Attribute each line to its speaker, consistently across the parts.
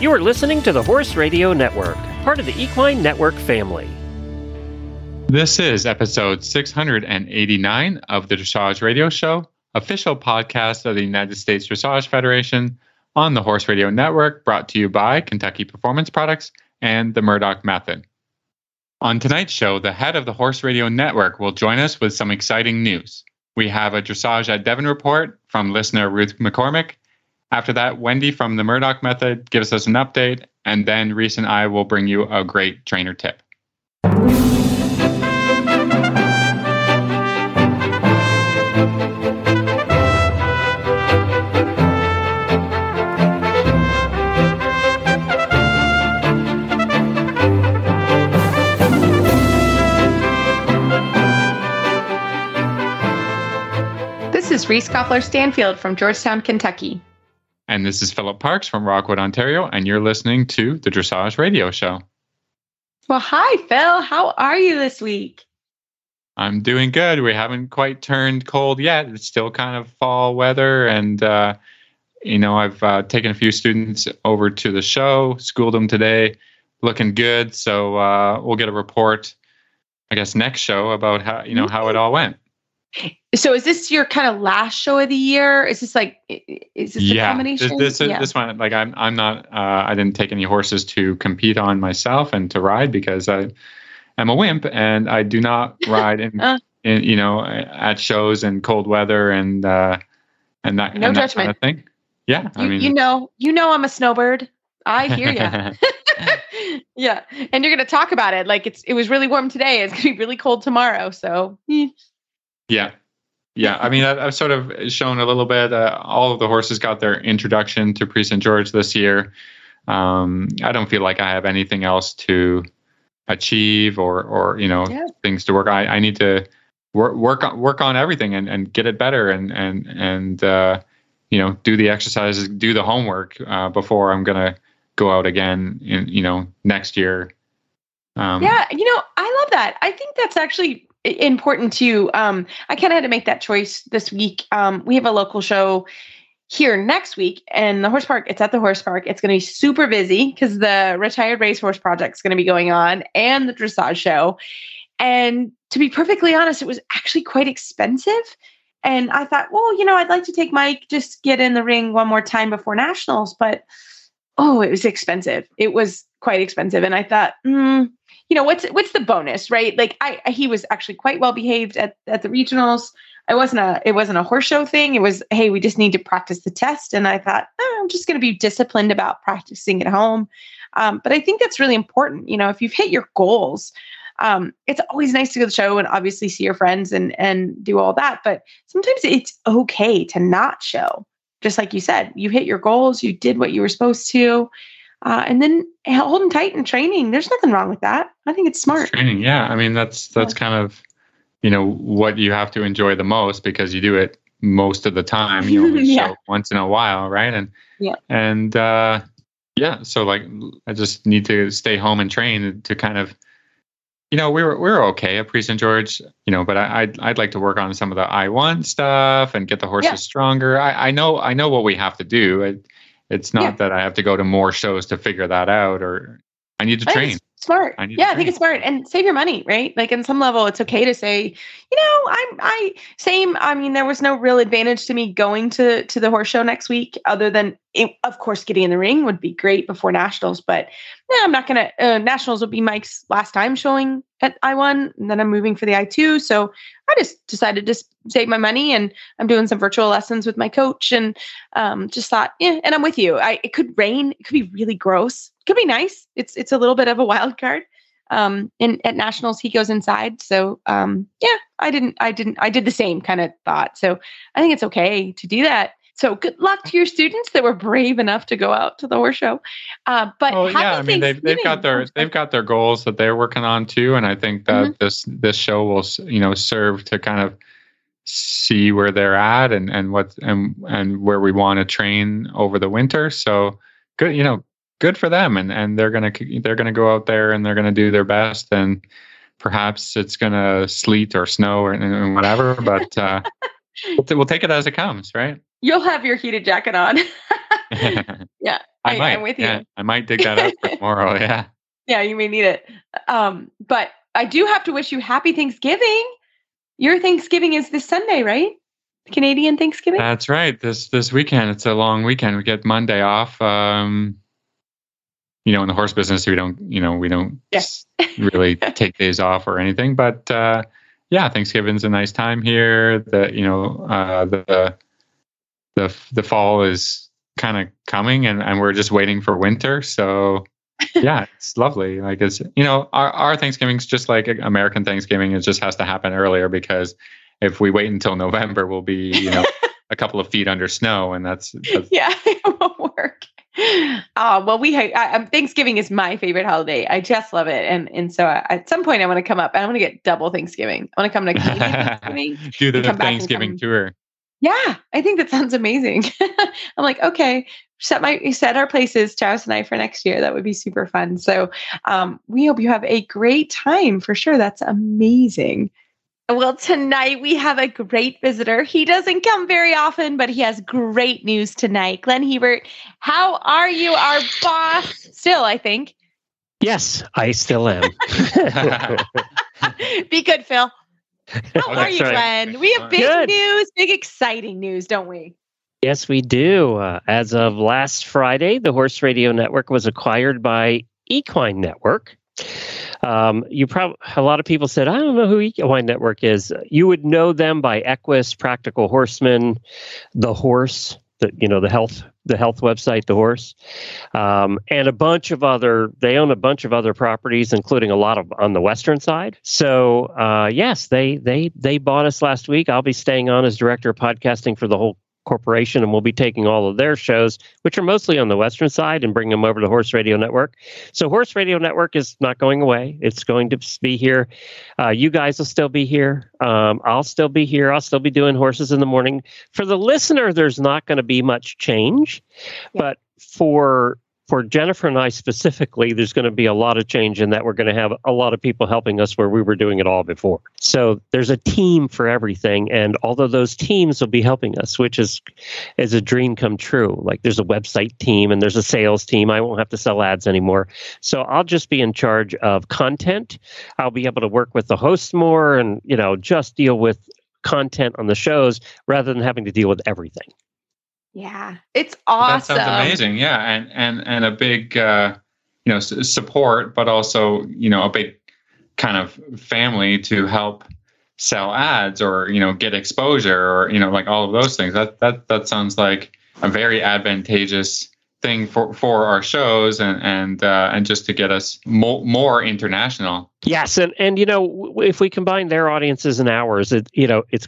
Speaker 1: You are listening to the Horse Radio Network, part of the Equine Network family.
Speaker 2: This is episode 689 of the Dressage Radio Show, official podcast of the United States Dressage Federation on the Horse Radio Network, brought to you by Kentucky Performance Products and the Murdoch Method. On tonight's show, the head of the Horse Radio Network will join us with some exciting news. We have a Dressage at Devon report from listener Ruth McCormick. After that, Wendy from the Murdoch Method gives us an update, and then Reese and I will bring you a great trainer tip.
Speaker 3: This is Reese Koffler Stanfield from Georgetown, Kentucky.
Speaker 2: And this is Philip Parks from Rockwood, Ontario, and you're listening to the Dressage Radio Show.
Speaker 3: Well, hi, Phil. How are you this week?
Speaker 2: I'm doing good. We haven't quite turned cold yet. It's still kind of fall weather. And, uh, you know, I've uh, taken a few students over to the show, schooled them today, looking good. So uh, we'll get a report, I guess, next show about how, you know, how it all went.
Speaker 3: So, is this your kind of last show of the year? Is this like, is this a
Speaker 2: yeah,
Speaker 3: combination?
Speaker 2: this, this,
Speaker 3: yeah.
Speaker 2: this one, like I'm, I'm not, uh, I didn't take any horses to compete on myself and to ride because I am a wimp and I do not ride in,
Speaker 3: Uh.
Speaker 2: in you know, at shows in cold weather and, uh, and that,
Speaker 3: No
Speaker 2: and that kind
Speaker 3: judgment.
Speaker 2: of thing. Yeah. I mean,
Speaker 3: you know, you know, I'm a snowbird. I hear you. yeah, and you're going to talk about it like it's. It was really warm today. It's going to be really cold tomorrow. So.
Speaker 2: Yeah. Yeah. I mean, I've sort of shown a little bit. Uh, all of the horses got their introduction to Prix St. George this year. Um, I don't feel like I have anything else to achieve or, or you know,
Speaker 3: Yeah.
Speaker 2: things to work. I, I need to work, work on, work on everything and, and get it better and, and, and, uh, you know, do the exercises, do the homework, uh, before I'm going to go out again in, you know, next year. Um,
Speaker 3: yeah, you know, I love that. I think that's actually important too. Um, I kind of had to make that choice this week. Um, we have a local show here next week, and the horse park. It's at the horse park. It's going to be super busy because the retired racehorse project is going to be going on, and the dressage show. And to be perfectly honest, it was actually quite expensive. And I thought, well, you know, I'd like to take Mike, just get in the ring one more time before nationals, but oh, it was expensive. It was quite expensive, and I thought, hmm you know what's what's the bonus right? Like i he was actually quite well behaved at at the regionals. I wasn't a it wasn't a horse show thing. It was hey we just need to practice the test. And i thought oh, i'm just going to be disciplined about practicing at home. Um, but i think that's really important. You know if you've hit your goals um, it's always nice to go to the show and obviously see your friends and and do all that. But sometimes it's okay to not show. Just like you said you hit your goals you did what you were supposed to uh, and then holding tight and training. There's nothing wrong with that. I think it's smart.
Speaker 2: training yeah i mean that's that's kind of you know what you have to enjoy the most because you do it most of the time you only
Speaker 3: Yeah.
Speaker 2: show once in a while right and
Speaker 3: Yeah.
Speaker 2: and uh yeah so like i just need to stay home and train to kind of you know we were we were okay at Prix St. Georges you know but I, I'd I'd like to work on some of the I one stuff and get the horses
Speaker 3: Yeah.
Speaker 2: stronger I I know I know what we have to do it, it's not
Speaker 3: Yeah.
Speaker 2: that I have to go to more shows to figure that out or I need to train
Speaker 3: smart.
Speaker 2: I
Speaker 3: yeah, I think it's smart and save your money, right? Like, in some level, it's okay to say, you know, I'm I same. I mean, there was no real advantage to me going to to the horse show next week, other than it, of course, getting in the ring would be great before nationals. But yeah, I'm not gonna. Uh, nationals would be Mike's last time showing at I one, and then I'm moving for the I two. So I just decided to save my money, and I'm doing some virtual lessons with my coach, and um, just thought, yeah. And I'm with you. I it could rain. It could be really gross. It could be nice. It's it's a little bit of a wild card. Um, and at nationals he goes inside. So um, yeah, I didn't. I didn't. I did the same kind of thought. So I think it's okay to do that. So good luck to your students that were brave enough to go out to the horse show. Uh, but
Speaker 2: Oh
Speaker 3: happy
Speaker 2: yeah, I mean they've they've got their they've got their goals that they're working on too, and I think that
Speaker 3: Mm-hmm.
Speaker 2: this this show will you know serve to kind of see where they're at and and what and and where we want to train over the winter. So good, you know, good for them, and and they're gonna they're gonna go out there and they're gonna do their best, and perhaps it's gonna sleet or snow or and whatever, but uh, we'll, t- we'll take it as it comes, right?
Speaker 3: You'll have your heated jacket on. yeah,
Speaker 2: I,
Speaker 3: I-
Speaker 2: might.
Speaker 3: I'm with
Speaker 2: yeah,
Speaker 3: you.
Speaker 2: I might dig that up tomorrow. Yeah.
Speaker 3: Yeah, you may need it. Um, but I do have to wish you happy Thanksgiving. Your Thanksgiving is this Sunday, right? Canadian Thanksgiving.
Speaker 2: That's right. This this weekend, it's a long weekend. We get Monday off. Um, you know, in the horse business, we don't, you know, we don't
Speaker 3: Yeah.
Speaker 2: really take days off or anything. But uh, yeah, Thanksgiving's a nice time here. The you know uh, the the the fall is kind of coming, and and we're just waiting for winter. So yeah, it's lovely. Like it's you know our our Thanksgiving's just like American Thanksgiving. It just has to happen earlier because if we wait until November, we'll be you know a couple of feet under snow, and that's, that's
Speaker 3: yeah, it won't work. Uh, well, we ha- I, um, Thanksgiving is my favorite holiday. I just love it, and and so I, at some point I want to come up. And I want to get double Thanksgiving. I want to come to Thanksgiving.
Speaker 2: do the
Speaker 3: and come back and
Speaker 2: Thanksgiving tour.
Speaker 3: Yeah, I think that sounds amazing. I'm like, okay, set my set our places, Travis and I, for next year. That would be super fun. So um, we hope you have a great time for sure. That's amazing. Well, tonight we have a great visitor. He doesn't come very often, but he has great news tonight. Glenn Hebert, how are you, our boss? Still, I think.
Speaker 4: Yes, I still am.
Speaker 3: Be good, Phil. How
Speaker 2: Oh,
Speaker 3: are you,
Speaker 2: right.
Speaker 3: Glenn? We have big
Speaker 4: Good.
Speaker 3: news, big exciting news, don't we?
Speaker 4: yes, we do. Uh, as of last Friday, the Horse Radio Network was acquired by Equine Network. Um, you probably a lot of people said, "I don't know who Equine Network is." You would know them by Equus, Practical Horseman, The Horse, the you know the health the health website, The Horse, um, and a bunch of other. They own a bunch of other properties, including a lot of on the western side. So uh, yes, they they they bought us last week. I'll be staying on as director of podcasting for the whole corporation and we'll be taking all of their shows which are mostly on the western side and bring them over to horse radio network. So horse radio network is not going away. It's going to be here. Uh, you guys will still be here. Um, i'll still be here. I'll still be doing horses in the morning. For the listener there's not going to be much change
Speaker 3: Yeah.
Speaker 4: but for for Jennifer and I specifically, there's going to be a lot of change in that we're going to have a lot of people helping us where we were doing it all before. So there's a team for everything, and although those teams will be helping us, which is is a dream come true. Like there's a website team and there's a sales team. I won't have to sell ads anymore. So I'll just be in charge of content. I'll be able to work with the hosts more, and you know just deal with content on the shows rather than having to deal with everything.
Speaker 3: Yeah, it's awesome.
Speaker 2: That sounds amazing. Yeah, and and and a big uh, you know s- support, but also you know a big kind of family to help sell ads or you know get exposure or you know like all of those things. That that that sounds like a very advantageous thing for for our shows and and uh, and just to get us mo- more international.
Speaker 4: Yes, and and you know if we combine their audiences and ours, it you know it's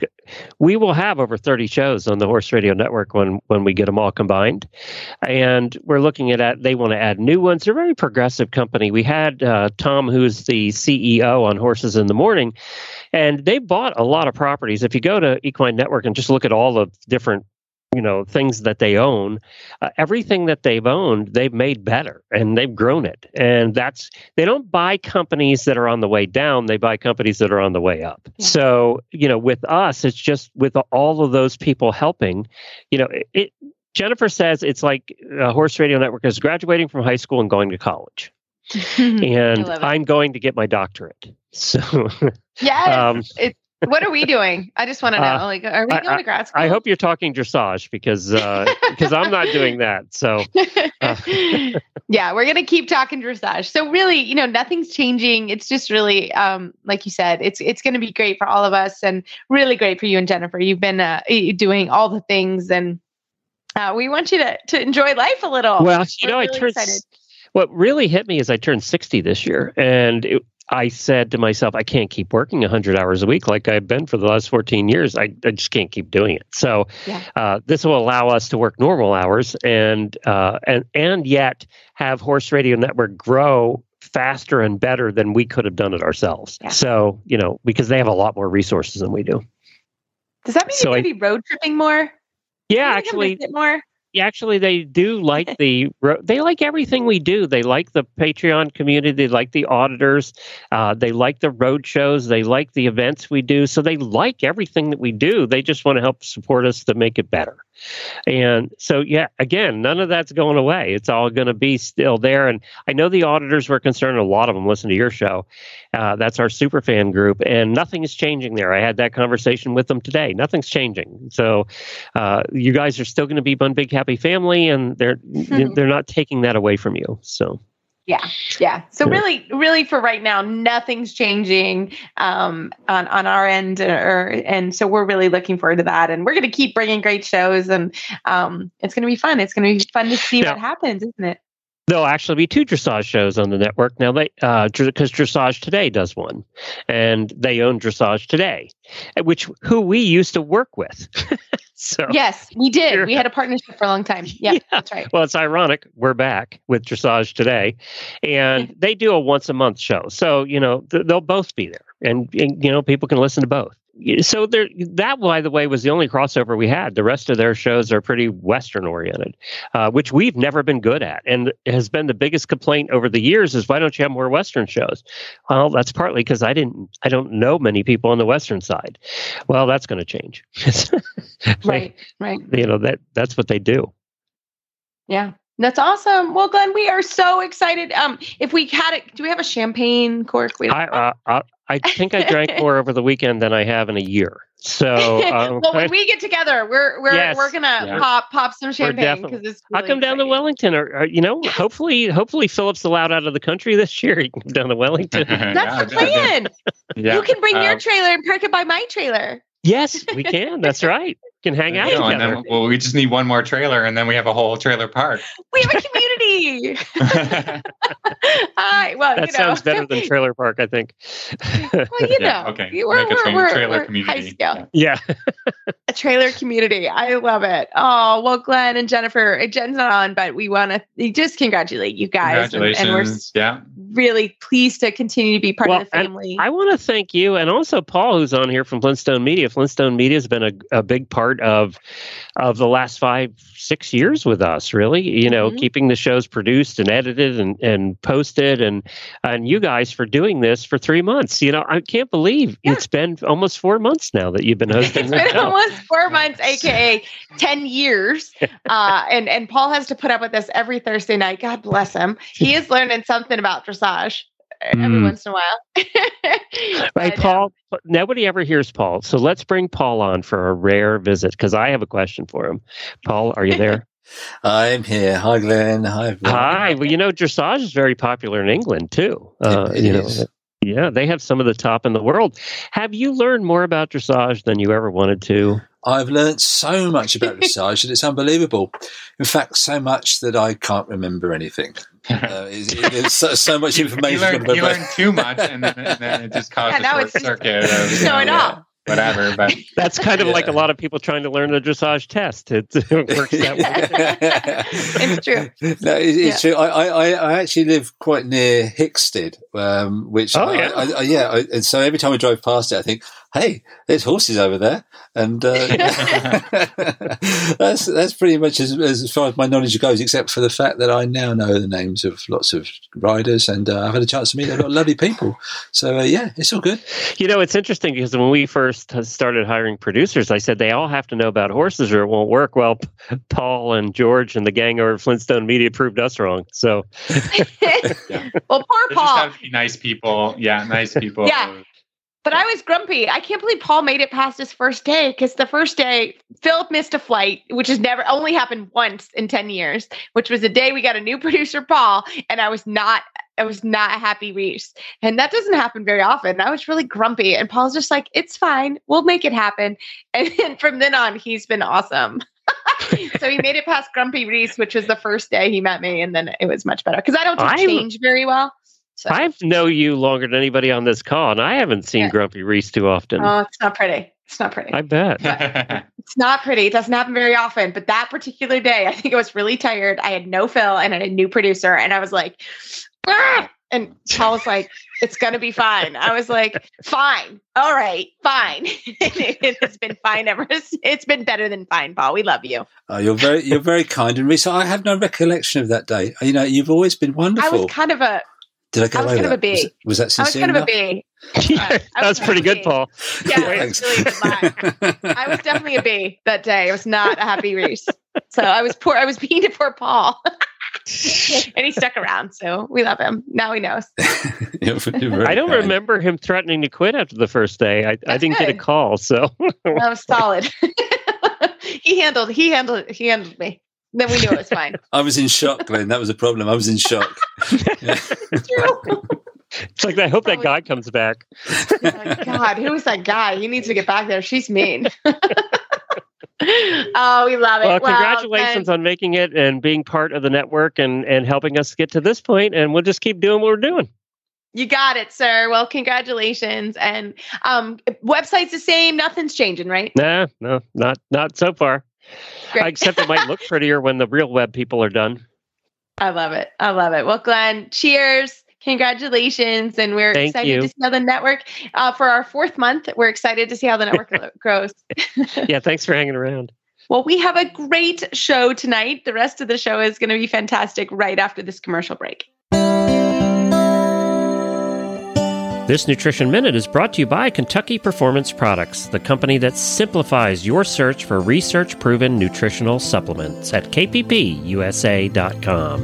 Speaker 4: we will have over thirty shows on the Horse Radio Network when when we get them all combined, and we're looking at at they want to add new ones. They're a very progressive company. We had uh, Tom, who's the CEO on Horses in the Morning, and they bought a lot of properties. If you go to Equine Network and just look at all the different you know things that they own uh, everything that they've owned they've made better and they've grown it and that's they don't buy companies that are on the way down they buy companies that are on the way up
Speaker 3: Yeah.
Speaker 4: so you know with us it's just with all of those people helping you know it, it jennifer says it's like uh, horse radio network is graduating from high school and going to college and i'm going to get my doctorate so
Speaker 3: yes.
Speaker 4: um,
Speaker 3: it's, what are we doing? I just want to know.
Speaker 4: Uh,
Speaker 3: like, are we
Speaker 4: I-
Speaker 3: going to grad school?
Speaker 4: i hope you're talking dressage because uh because i'm not doing that so uh,
Speaker 3: yeah, we're gonna keep talking dressage. So really, you know, nothing's changing. It's just really, um, like you said, it's it's gonna be great for all of us, and really great for you and Jennifer. You've been uh, doing all the things, and uh, we want you to to enjoy life a little.
Speaker 4: well you
Speaker 3: We're
Speaker 4: know i turned
Speaker 3: excited.
Speaker 4: what really hit me is I turned 60 this year, and it, I said to myself, I can't keep working 100 hours a week like I've been for the last 14 years. I, I just can't keep doing it. So
Speaker 3: Yeah.
Speaker 4: uh, this will allow us to work normal hours and uh, and and yet have Horse Radio Network grow faster and better than we could have done it ourselves.
Speaker 3: Yeah.
Speaker 4: So you know because they have a lot more resources than we do.
Speaker 3: Does that mean
Speaker 4: so
Speaker 3: you're
Speaker 4: I-
Speaker 3: gonna be road tripping more?
Speaker 4: Yeah,
Speaker 3: you
Speaker 4: actually,
Speaker 3: more.
Speaker 4: Actually they do like the they like everything we do. They like the Patreon community. They like the auditors. Uh, they like the road shows. They like the events we do. So they like everything that we do. They just want to help support us to make it better. And so, yeah, again, none of that's going away. It's all going to be still there. And I know the auditors were concerned. A lot of them listen to your show. Uh, that's our super fan group, and nothing is changing there. I had that conversation with them today. Nothing's changing. So, uh, you guys are still going to be one big happy family, and they're they're not taking that away from you. So.
Speaker 3: Yeah, yeah. So really, really, for right now, nothing's changing um, on on our end, or and so we're really looking forward to that, and we're going to keep bringing great shows, and um, it's going to be fun. It's going to be fun to see yeah. what happens, isn't it?
Speaker 4: There'll actually be two dressage shows on the network now. They because uh, Dressage Today does one, and they own Dressage Today, which who we used to work with.
Speaker 3: So yes, we did. We had a partnership for a long time. Yeah, yeah, that's right.
Speaker 4: Well, it's ironic. We're back with dressage today, and they do a once a month show. So you know th- they'll both be there, and, and you know people can listen to both. So there that by the way was the only crossover we had. The rest of their shows are pretty western oriented uh, which we've never been good at. And has been the biggest complaint over the years is why don't you have more western shows? Well that's partly because i didn't i don't know many people on the western side. Well that's going to change
Speaker 3: right right.
Speaker 4: you know that that's what they do.
Speaker 3: Yeah. That's awesome. Well, Glenn, we are so excited. Um, if we had it, do we have a champagne cork? We
Speaker 4: I, uh, I, I think I drank more over the weekend than I have in a year. So,
Speaker 3: um, well, when we get together, we're we're yes, we're gonna yeah. pop pop some champagne because it's.
Speaker 4: Really I'll come down to Wellington, or, or, you know, hopefully, hopefully Philip's allowed out of the country this year. You can come down to Wellington.
Speaker 3: That's yeah, the plan. yeah. You can bring um, your trailer and park it by my trailer.
Speaker 4: Yes, we can. That's right can hang out together.
Speaker 2: Then, well, we just need one more trailer, and then we have a whole trailer park.
Speaker 3: We have a community. uh, well,
Speaker 4: that you know. sounds better than trailer park, I think.
Speaker 3: well, you yeah, know, okay. We're, Make a we're, trailer we're community. High scale.
Speaker 4: Yeah.
Speaker 3: a trailer community. I love it. Oh well, Glenn and Jennifer. Uh, Jen's not on, but we want to just congratulate you guys.
Speaker 2: Congratulations! And, and we're
Speaker 3: yeah. really pleased to continue to be part well, of the family.
Speaker 4: I want to thank you, and also Paul, who's on here from Flintstone Media. Flintstone Media has been a, a big part of of the last five six years with us. Really, you know, mm-hmm. keeping the shows produced and edited and and posted, and and you guys for doing this for three months. You know, I can't believe yeah. it's been almost four months now that you've been hosting.
Speaker 3: it's been show. almost four months, aka ten years. Uh, and and Paul has to put up with this every Thursday night. God bless him. He is learning something about dressage every mm. once in a while.
Speaker 4: right, Paul. Nobody ever hears Paul, so let's bring Paul on for a rare visit because I have a question for him. Paul, are you there?
Speaker 5: I'm here. Hi, Glenn. Hi.
Speaker 4: Hi. Well, you know, dressage is very popular in England too. Uh, it, it you know, is. yeah, they have some of the top in the world. Have you learned more about dressage than you ever wanted to?
Speaker 5: I've learned so much about dressage that it's unbelievable. In fact, so much that I can't remember anything. Uh, there's so, so, much information.
Speaker 2: you, learn, you learn too much, and then, and then it just causes yeah, a short circuit. Of,
Speaker 3: showing up
Speaker 2: whatever. But
Speaker 4: that's kind of yeah. like a lot of people trying to learn the dressage test. It, it works that
Speaker 3: way. it's true. No,
Speaker 5: it, it's yeah. true. I, I, I actually live quite near Hickstead, um, which oh, yeah, I, I, yeah. and so every time I drive past it, I think, hey, there's horses over there, and uh, that's that's pretty much as, as far as my knowledge goes, except for the fact that I now know the names of lots of riders, and uh, I've had a chance to meet a lot of lovely people. So uh, yeah, it's all good.
Speaker 4: You know, it's interesting because when we first started hiring producers, I said they all have to know about horses or it won't work. Well, Paul and George and the gang over at Flintstone Media proved us wrong. So,
Speaker 3: yeah. well, poor Paul.
Speaker 2: nice people. Yeah, nice people.
Speaker 3: yeah. But I was grumpy. I can't believe Paul made it past his first day because the first day Philip missed a flight, which has never only happened once in 10 years, which was the day we got a new producer, Paul, and I was not I was not a happy Reese. And that doesn't happen very often. I was really grumpy. And Paul's just like, it's fine. We'll make it happen. And then from then on, he's been awesome. so he made it past Grumpy Reese, which was the first day he met me. And then it was much better because I don't change very well.
Speaker 4: So. I know you longer than anybody on this call, and I haven't seen yeah. Grumpy Reese too often.
Speaker 3: Oh, it's not pretty. It's not pretty.
Speaker 4: I bet.
Speaker 3: it's not pretty. It doesn't happen very often. But that particular day, I think I was really tired. I had no Phil and I had a new producer. And I was like, ah! And Paul was like, it's going to be fine. I was like, fine. All right, fine. it has been fine ever. since. It's been better than fine, Paul. We love you.
Speaker 5: Oh, you're very, you're very kind and recent. I have no recollection of that day. You know, you've always been wonderful.
Speaker 3: I was kind of a,
Speaker 5: did I get
Speaker 3: I was
Speaker 5: away
Speaker 3: kind of a B.
Speaker 5: Was, it- was that sincere?
Speaker 3: I was kind of a B.
Speaker 4: yeah, that was pretty good, Paul.
Speaker 3: Yeah,
Speaker 5: Yeah,
Speaker 3: it really good. I was definitely a B that day. I was not a happy Reese. So I was poor. I was being to poor Paul. and he stuck around. So we love him. Now he knows.
Speaker 5: You're- you're very
Speaker 4: I don't remember him threatening to quit after the first day. I, I didn't get a call, so
Speaker 3: That was solid. he handled, he handled, he handled me. Then we knew it was fine.
Speaker 5: I was in shock, Glenn. That was a problem. I was in shock.
Speaker 4: It's like I hope that guy comes back.
Speaker 3: Oh, God, who is that guy? He needs to get back there. She's mean. oh, we love it.
Speaker 4: Well,
Speaker 3: Wow,
Speaker 4: congratulations on making it and being part of the network and and helping us get to this point. And we'll just keep doing what we're doing.
Speaker 3: You got it, sir. Well, congratulations. And um, website's the same. Nothing's changing, right?
Speaker 4: Nah, no, not not so far.
Speaker 3: Great.
Speaker 4: Except it might look prettier when the real web people are done.
Speaker 3: I love it. I love it. Well, Glenn, cheers. Congratulations. And we're
Speaker 4: Thank
Speaker 3: excited
Speaker 4: you.
Speaker 3: to see how the network, uh, for our fourth month, we're excited to see how the network grows.
Speaker 4: Yeah, thanks for hanging around.
Speaker 3: Well, we have a great show tonight. The rest of the show is going to be fantastic right after this commercial break.
Speaker 1: This Nutrition Minute is brought to you by Kentucky Performance Products, the company that simplifies your search for research proven nutritional supplements at kppusa.com.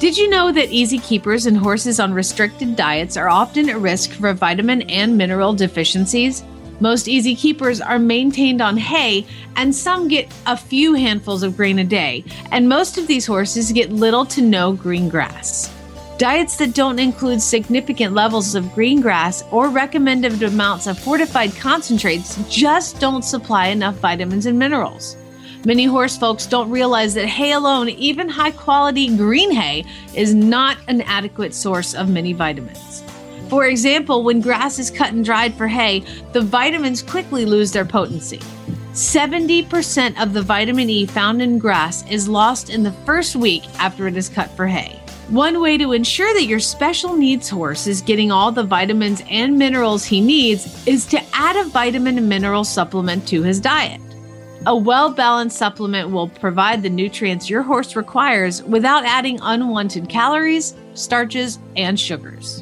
Speaker 6: Did you know that easy keepers and horses on restricted diets are often at risk for vitamin and mineral deficiencies? Most easy keepers are maintained on hay, and some get a few handfuls of grain a day, and most of these horses get little to no green grass. Diets that don't include significant levels of green grass or recommended amounts of fortified concentrates just don't supply enough vitamins and minerals. Many horse folks don't realize that hay alone, even high quality green hay, is not an adequate source of many vitamins. For example, when grass is cut and dried for hay, the vitamins quickly lose their potency. 70% of the vitamin E found in grass is lost in the first week after it is cut for hay. One way to ensure that your special needs horse is getting all the vitamins and minerals he needs is to add a vitamin and mineral supplement to his diet. A well balanced supplement will provide the nutrients your horse requires without adding unwanted calories, starches, and sugars.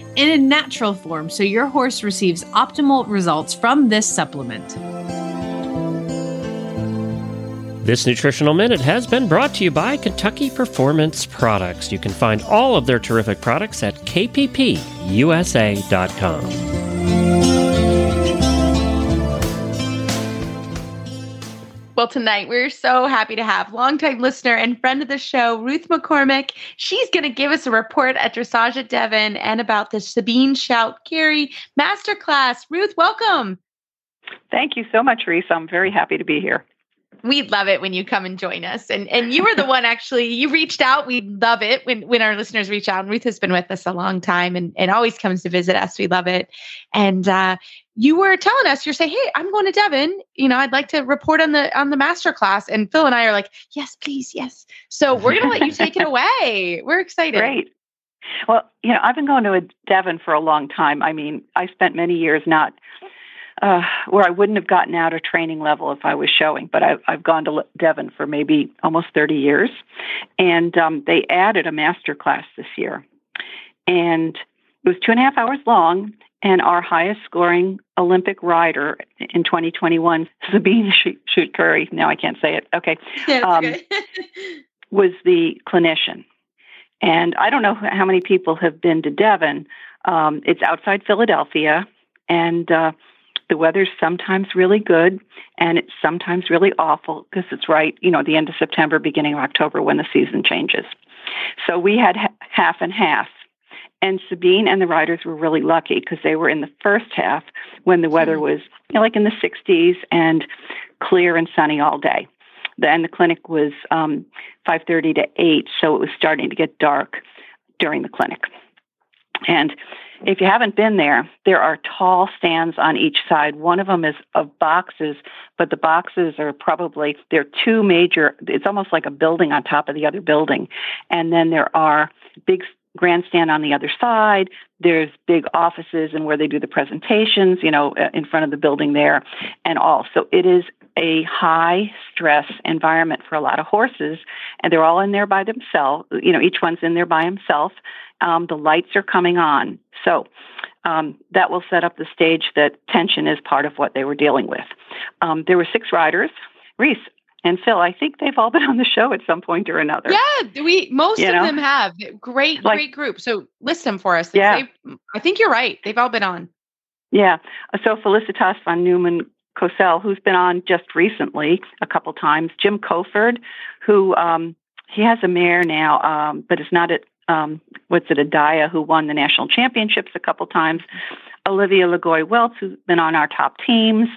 Speaker 6: in a natural form so your horse receives optimal results from this supplement.
Speaker 1: This Nutritional Minute has been brought to you by Kentucky Performance Products. You can find all of their terrific products at kppusa.com.
Speaker 3: Well, tonight we're so happy to have longtime listener and friend of the show, Ruth McCormick. She's going to give us a report at Dressage at Devon and about the Sabine Schut-Kery Masterclass. Ruth, welcome.
Speaker 7: Thank you so much, Reese. I'm very happy to be here.
Speaker 3: We love it when you come and join us. And and you were the one actually, you reached out. We love it when when our listeners reach out. And Ruth has been with us a long time and, and always comes to visit us. We love it. And uh, you were telling us, you're saying, Hey, I'm going to Devon. You know, I'd like to report on the on the master class. And Phil and I are like, Yes, please, yes. So we're gonna let you take it away. We're excited.
Speaker 7: Great. Well, you know, I've been going to a Devon for a long time. I mean, I spent many years not uh, where I wouldn't have gotten out a training level if I was showing, but I've, I've gone to Devon for maybe almost 30 years. And um, they added a master class this year. And it was two and a half hours long. And our highest scoring Olympic rider in 2021, Sabine Schut-Kery, now I can't say it. Okay.
Speaker 3: Yeah,
Speaker 7: Um, was the clinician. And I don't know how many people have been to Devon. Um, it's outside Philadelphia, and uh, the weather's sometimes really good, and it's sometimes really awful because it's right, you know, the end of September, beginning of October when the season changes. So we had half and half. And Sabine and the riders were really lucky because they were in the first half when the weather hmm. was you know, like in the 60s and clear and sunny all day. And the clinic was um, 5:30 to 8, so it was starting to get dark during the clinic. And if you haven't been there, there are tall stands on each side. One of them is of boxes, but the boxes are probably there are two major. It's almost like a building on top of the other building, and then there are big grandstand on the other side. There's big offices and where they do the presentations, you know, uh, in front of the building there and all. So it is a high stress environment for a lot of horses and they're all in there by themselves. You know, each one's in there by himself. Um, the lights are coming on. So um, that will set up the stage that tension is part of what they were dealing with. Um, there were six riders. Reese, and Phil, I think they've all been on the show at some point or another.
Speaker 3: Yeah, we most you of know? them have. Great, like, great group. So list them for us.
Speaker 7: Yeah.
Speaker 3: I think you're right. They've all been on.
Speaker 7: Yeah. So Felicitas von Neumann Cosel, who's been on just recently a couple times. Jim Koford, who um, he has a mare now, um, but it's not at um, what's it, Adiah, who won the national championships a couple times. Olivia LaGoy Weltz, who's been on our top teams.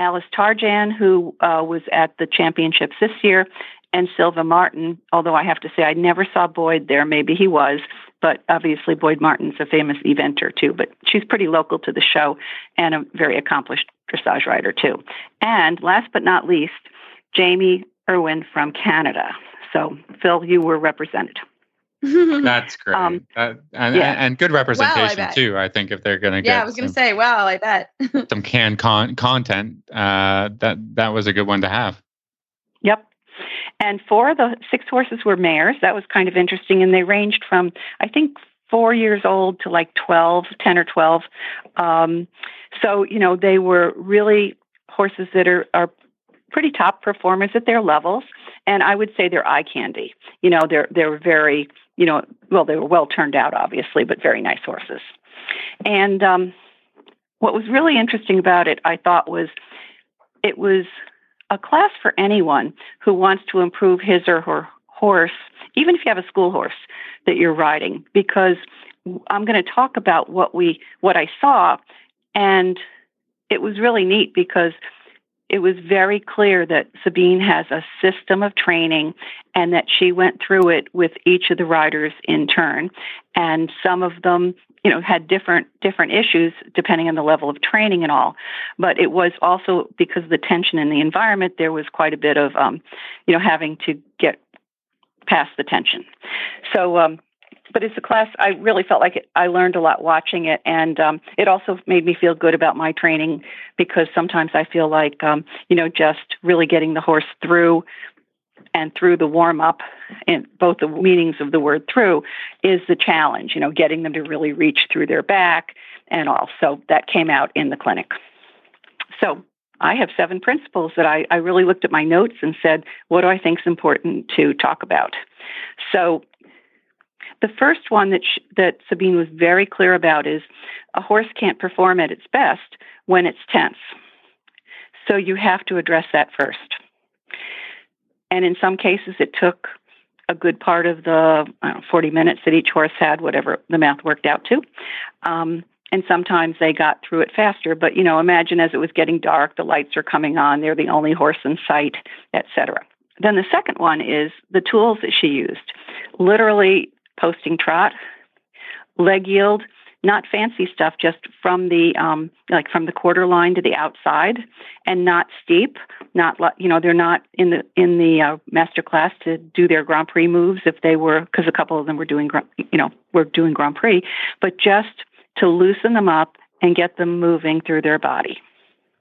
Speaker 7: Alice Tarjan, who uh, was at the championships this year, and Silva Martin. Although I have to say, I never saw Boyd there. Maybe he was, but obviously Boyd Martin's a famous eventer too. But she's pretty local to the show and a very accomplished dressage rider too. And last but not least, Jaimey Irwin from Canada. So Phil, you were represented.
Speaker 2: That's great. Um, and, yeah. and, good representation well, I too. I think if they're going to get
Speaker 3: yeah, I was going to say, well, I bet
Speaker 2: some canned con- content. Uh, that that was a good one to have.
Speaker 7: Yep. And four of the six horses were mares. That was kind of interesting, and they ranged from I think four years old to like 12, 10 or 12. Um, so, you know, they were really horses that are, are pretty top performers at their levels. And I would say they're eye candy. You know, they're, they're very you know, well, they were well turned out, obviously, but very nice horses. And um, what was really interesting about it, I thought, was it was a class for anyone who wants to improve his or her horse, even if you have a school horse that you're riding, because I'm going to talk about what we what I saw, and it was really neat because it was very clear that Sabine has a system of training and that she went through it with each of the riders in turn. And some of them, you know, had different different issues depending on the level of training and all. But it was also because of the tension in the environment, there was quite a bit of, um, you know, having to get past the tension. So um, but it's a class I really felt like it, I learned a lot watching it, and um, it also made me feel good about my training because sometimes I feel like um, you know just really getting the horse through and through the warm up in both the meanings of the word through is the challenge you know getting them to really reach through their back and all so that came out in the clinic so I have seven principles that I, I really looked at my notes and said, what do I think is important to talk about? So the first one that, that Sabine was very clear about is a horse can't perform at its best when it's tense. So you have to address that first. And in some cases, it took a good part of the know, 40 minutes that each horse had, whatever the math worked out to. Um, and sometimes they got through it faster. But you know, imagine as it was getting dark, the lights are coming on, they're the only horse in sight, etc. Then the second one is the tools that she used. Literally, posting trot, leg yield, not fancy stuff, just from the um, like from the quarter line to the outside, and not steep. Not you know they're not in the in the uh, master class to do their Grand Prix moves if they were because a couple of them were doing you know were doing Grand Prix, but just to loosen them up and get them moving through their body.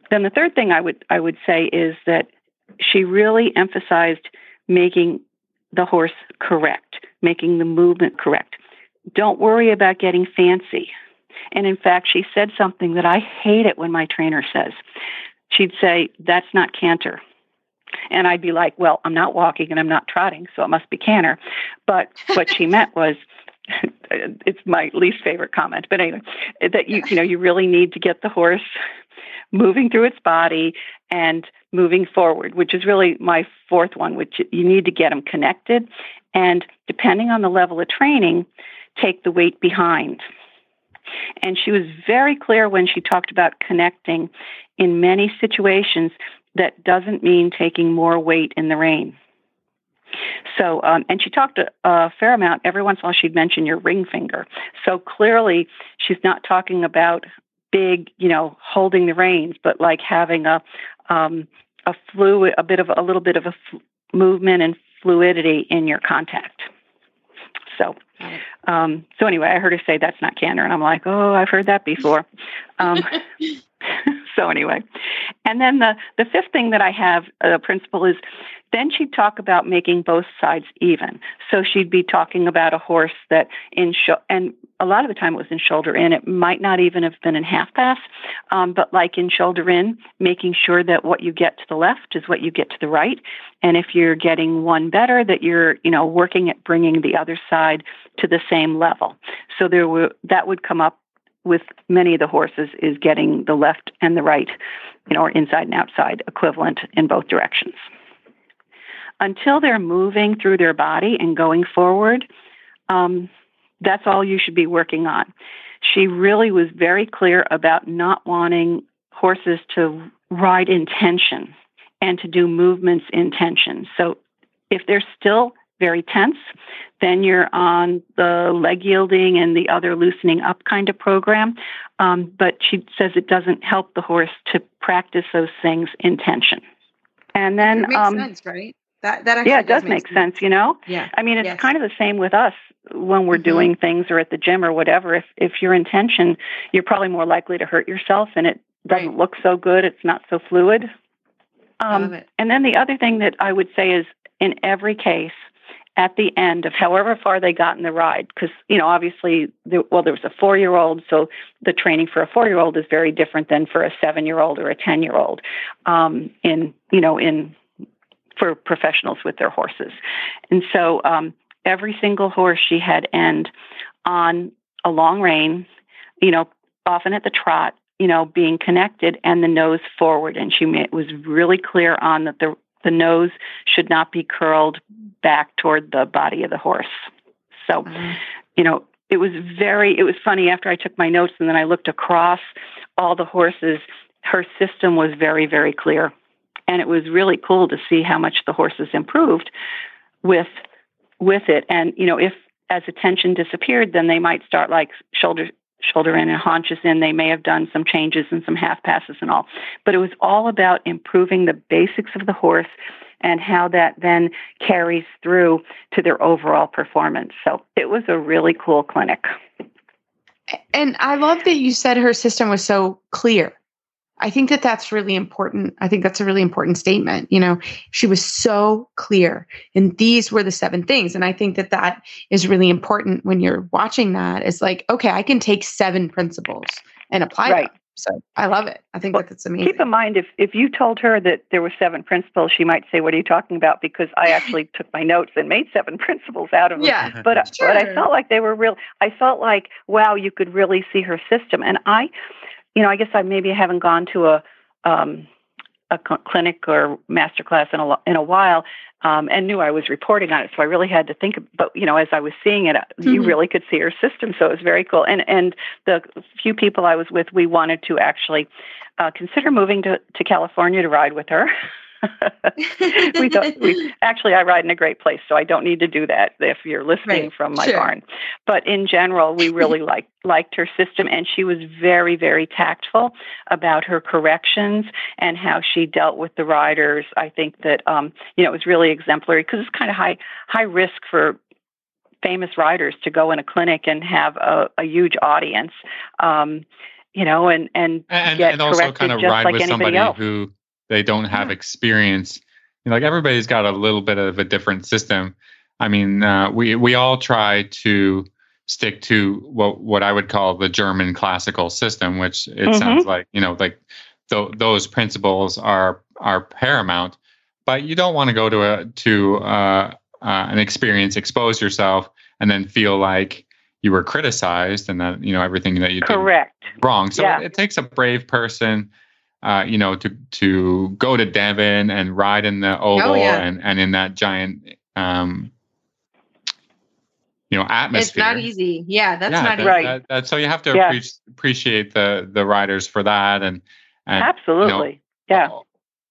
Speaker 7: Then the third thing I would I would say is that she really emphasized making the horse correct making the movement correct. Don't worry about getting fancy. And in fact, she said something that I hate it when my trainer says. She'd say, That's not canter. And I'd be like, Well, I'm not walking and I'm not trotting, so it must be canter. But what she meant was, it's my least favorite comment, but anyway, that you you know you really need to get the horse moving through its body and moving forward, which is really my fourth one, which you need to get them connected And depending on the level of training, take the weight behind. And she was very clear when she talked about connecting in many situations that doesn't mean taking more weight in the rein. So, um, and she talked a, a, fair amount. Every once in a while, she'd mention your ring finger. So clearly, she's not talking about big, you know, holding the reins, but like having a um, a fluid, a bit of a little bit of a movement and fluidity in your contact. So, um, so anyway, I heard her say that's not canter, and I'm like, oh, I've heard that before. Um, so anyway, and then the the fifth thing that I have a uh, principle is then she'd talk about making both sides even. So she'd be talking about a horse that in sh- and a lot of the time it was in shoulder in. It might not even have been in half pass, um, but like in shoulder in, making sure that what you get to the left is what you get to the right, and if you're getting one better, that you're you know working at bringing the other side to the same level. So there were that would come up with many of the horses is getting the left and the right, you know, or inside and outside equivalent in both directions. Until they're moving through their body and going forward, um, that's all you should be working on. She really was very clear about not wanting horses to ride in tension and to do movements in tension. So if they're still very tense, then you're on the leg yielding and the other loosening up kind of program. Um, but she says it doesn't help the horse to practice those things in tension. And then,
Speaker 3: it makes um, sense, right? That that
Speaker 7: yeah, it does, does make sense. sense. You know,
Speaker 3: yeah.
Speaker 7: I mean, it's
Speaker 3: yes.
Speaker 7: kind of the same with us when we're mm-hmm. doing things or at the gym or whatever. If if you're in tension, you're probably more likely to hurt yourself, and it doesn't right. look so good. It's not so fluid. Um, and then the other thing that I would say is, in every case, at the end of however far they got in the ride because you know obviously there, well there was a four year old so the training for a four year old is very different than for a seven year old or a ten year old um, in you know in for professionals with their horses. And so um, every single horse she had end on a long rein you know often at the trot you know being connected and the nose forward. And she was really clear on that the the nose should not be curled back toward the body of the horse. So, mm-hmm. you know, it was very, it was funny after I took my notes and then I looked across all the horses, her system was very, very clear. And it was really cool to see how much the horses improved with with it. And, you know, if as attention disappeared, then they might start like shoulder shoulder in and haunches in. They may have done some changes and some half passes and all. But it was all about improving the basics of the horse and how that then carries through to their overall performance. So it was a really cool clinic.
Speaker 3: And I love that you said her system was so clear. I think that that's really important. I think that's a really important statement. You know, she was so clear, and these were the seven things. And I think that that is really important when you're watching that. Is like, okay, I can take seven principles and apply right. them. So I love it. I think well, that's amazing.
Speaker 7: Keep in mind, if if you told her that there were seven principles, she might say, "What are you talking about?" Because I actually took my notes and made seven principles out of them.
Speaker 3: Yeah,
Speaker 7: but
Speaker 3: sure.
Speaker 7: but I felt like they were real. I felt like wow, you could really see her system. And I, you know, I guess I maybe haven't gone to a um, a clinic or master class in a in a while, um, and knew I was reporting on it. So I really had to think. But you know, as I was seeing it, mm-hmm. you really could see her system. So it was very cool. And and the few people I was with, we wanted to actually uh, consider moving to to California to ride with her. we thought we actually I ride in a great place, so I don't need to do that if you're listening
Speaker 3: right.
Speaker 7: from my
Speaker 3: sure.
Speaker 7: barn. But in general, we really liked liked her system, and she was very very tactful about her corrections and how she dealt with the riders. I think that um, you know it was really exemplary because it's kind of high high risk for famous riders to go in a clinic and have a, a huge audience. Um, you know, and and
Speaker 2: and,
Speaker 7: get
Speaker 2: and also kind of ride
Speaker 7: like
Speaker 2: with somebody
Speaker 7: else.
Speaker 2: who they don't have experience. You know, like everybody's got a little bit of a different system. I mean, uh, we we all try to stick to what what I would call the German classical system, which it mm-hmm. sounds like you know, like th- those principles are are paramount. But you don't want to go to a to uh, uh, an experience, expose yourself, and then feel like you were criticized and that you know everything that you
Speaker 7: correct
Speaker 2: did wrong. So
Speaker 7: yeah.
Speaker 2: it, it takes a brave person uh, you know, to to go to Devon and ride in the oval
Speaker 3: oh, yeah.
Speaker 2: and, and in that giant um, you know atmosphere.
Speaker 3: It's not easy. Yeah, that's yeah, not
Speaker 7: that, right.
Speaker 2: That, that, so you have to yeah. appreciate, appreciate the the riders for that and, and
Speaker 7: absolutely you know, yeah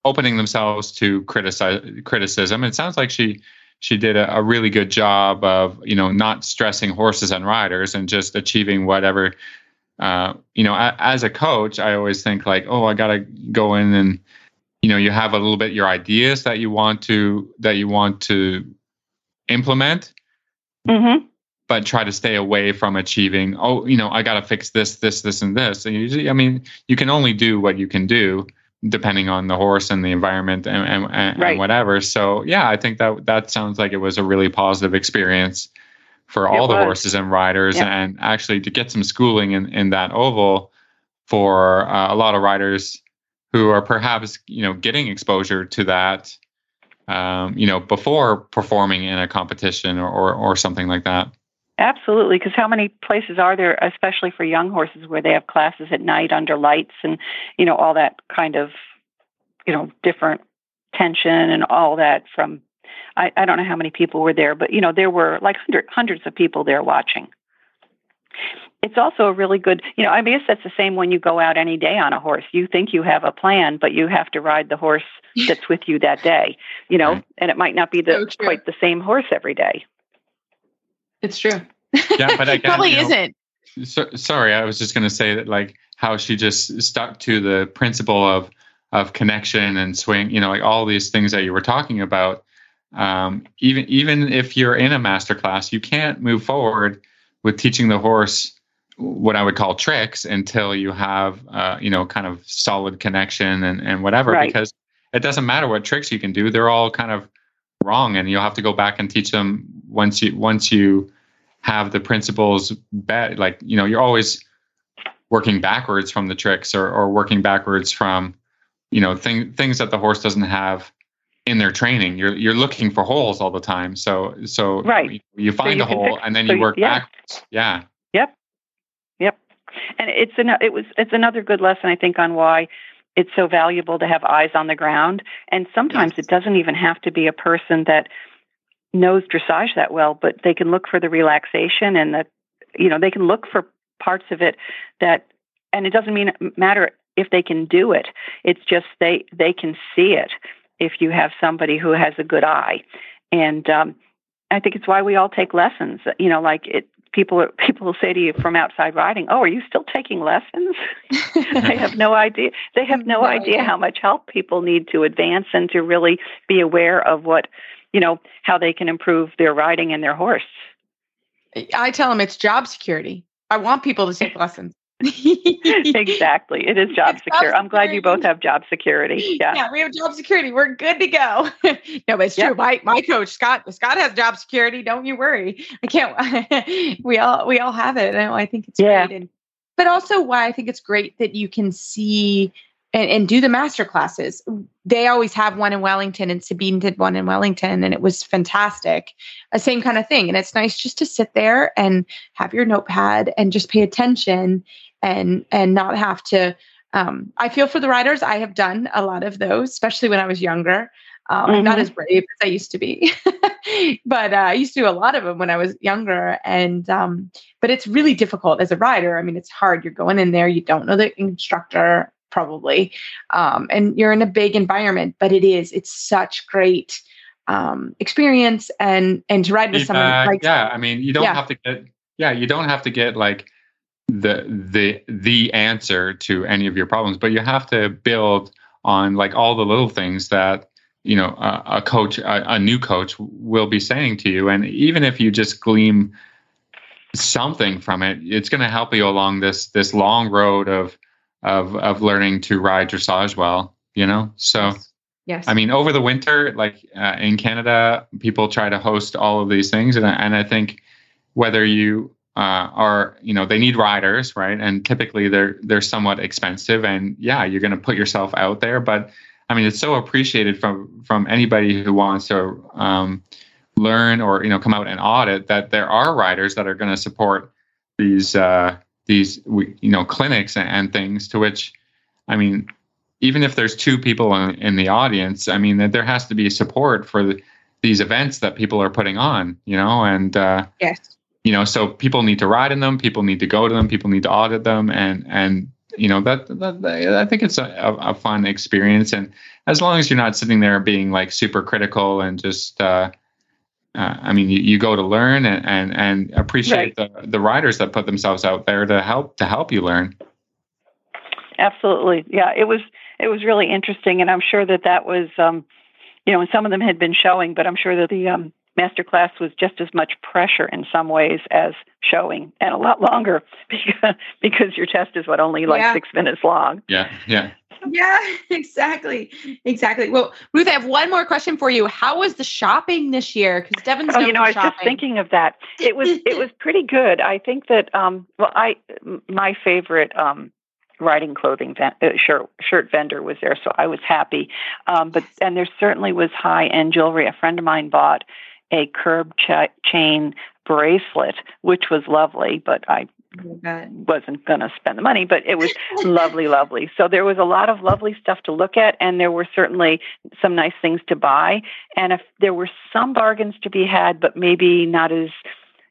Speaker 2: opening themselves to criticize criticism. It sounds like she she did a, a, really good job of you know not stressing horses and riders and just achieving whatever. Uh, you know, a, as a coach, I always think like, oh, I gotta go in and you know you have a little bit your ideas that you want to that you want to implement
Speaker 7: mm-hmm.
Speaker 2: but try to stay away from achieving oh you know i got to fix this this this and this and usually i mean you can only do what you can do depending on the horse and the environment and, and, and, right. and whatever so yeah i think that that sounds like it was a really positive experience for all the horses and riders yeah. and actually to get some schooling in, in that oval for uh, a lot of riders who are perhaps you know getting exposure to that um, you know, before performing in a competition or, or, or something like that.
Speaker 7: Absolutely, because how many places are there, especially for young horses, where they have classes at night under lights and you know all that kind of you know different tension and all that from. I, I don't know how many people were there, but you know there were like hundred, hundreds of people there watching it's also a really good, you know, I guess that's the same when you go out any day on a horse. You think you have a plan, but you have to ride the horse that's with you that day, you know, and it might not be the so quite the same horse every day.
Speaker 3: It's true.
Speaker 2: Yeah, but again,
Speaker 3: probably you know, isn't.
Speaker 2: So, sorry, I was just going to say that like how she just stuck to the principle of of connection and swing, you know, like all these things that you were talking about. Um, even even if you're in a master class, you can't move forward with teaching the horse what I would call tricks until you have, uh, you know, kind of solid connection and, and whatever, right. because it doesn't matter what tricks you can do. They're all kind of wrong. And you'll have to go back and teach them once you, once you have the principles bet, like, you know, you're always working backwards from the tricks or, or working backwards from, you know, thing, things that the horse doesn't have in their training. You're, you're looking for holes all the time. So, so
Speaker 7: right.
Speaker 2: you, find so you a hole pick, and then so you work yeah. backwards. Yeah.
Speaker 7: Yep. Yep. And it's an, it was it's another good lesson I think on why it's so valuable to have eyes on the ground. And sometimes yes. it doesn't even have to be a person that knows dressage that well, but they can look for the relaxation and the you know they can look for parts of it that and it doesn't mean matter if they can do it. It's just they they can see it if you have somebody who has a good eye. And um, I think it's why we all take lessons. You know, like it, people people will say to you from outside riding, "Oh, are you still taking lessons?" they have no idea. They have no, no idea how much help people need to advance and to really be aware of what you know how they can improve their riding and their horse.
Speaker 3: I tell them it's job security. I want people to take lessons.
Speaker 7: exactly. It is job secure. I'm glad you both have job security. Yeah.
Speaker 3: Yeah, we have job security. We're good to go. no, but it's true. My my coach, Scott, Scott has job security. Don't you worry. I can't we all we all have it. I, I think it's yeah. great. And but also why I think it's great that you can see and, and do the master classes. They always have one in Wellington, and Sabine did one in Wellington, and it was fantastic. A same kind of thing. And it's nice just to sit there and have your notepad and just pay attention and and not have to um, I feel for the riders. I have done a lot of those, especially when I was younger. Um, mm-hmm. I'm not as brave as I used to be, but uh, I used to do a lot of them when I was younger. And um, but it's really difficult as a rider. I mean, it's hard. You're going in there, you don't know the instructor probably, um, and you're in a big environment. But it is. It's such great um, experience, and and to ride with someone like
Speaker 2: yeah. I mean, you don't yeah. have to get yeah. You don't have to get like the the the answer to any of your problems but you have to build on like all the little things that you know a, a coach a, a, new coach will be saying to you. And even if you just glean something from it it's going to help you along this this long road of of of learning to ride dressage well you know? So
Speaker 3: yes,
Speaker 2: i mean over the winter like uh, in canada people try to host all of these things. And, and i think whether you uh, are you know they need riders right? And typically they're they're somewhat expensive and yeah you're going to put yourself out there. But i mean it's so appreciated from from anybody who wants to um, learn or you know come out and audit that there are riders that are going to support these uh, these you know clinics and, and, things to which i mean even if there's two people in, in the audience i mean that there has to be support for the, these events that people are putting on you know? And uh,
Speaker 3: yes
Speaker 2: you know, so people need to ride in them, people need to go to them, people need to audit them, and and you know that, that, that I think it's a, a, fun experience. And as long as you're not sitting there being like super critical and just uh, uh, I mean, you, you, go to learn and and, and appreciate right. the the riders that put themselves out there to help to help you learn.
Speaker 7: Absolutely, yeah. It was it was really interesting, and I'm sure that that was, um, you know, and some of them had been showing, but I'm sure that the um, master class was just as much pressure in some ways as showing, and a lot longer because because your test is what only like yeah. six minutes long.
Speaker 2: Yeah, yeah.
Speaker 3: Yeah, exactly. Exactly. Well, Ruth, I have one more question for you. How was the shopping this year? Because Devon's
Speaker 7: Oh, you know, I was shopping. just thinking of that. It was it was pretty good. I think that um well I my favorite um riding clothing ven- uh, shirt shirt vendor was there, so I was happy. Um, but and there certainly was high end jewelry. A friend of mine bought a curb ch- chain bracelet, which was lovely, but I wasn't going to spend the money, but it was lovely, lovely. So there was a lot of lovely stuff to look at, and there were certainly some nice things to buy. And if there were some bargains to be had, but maybe not as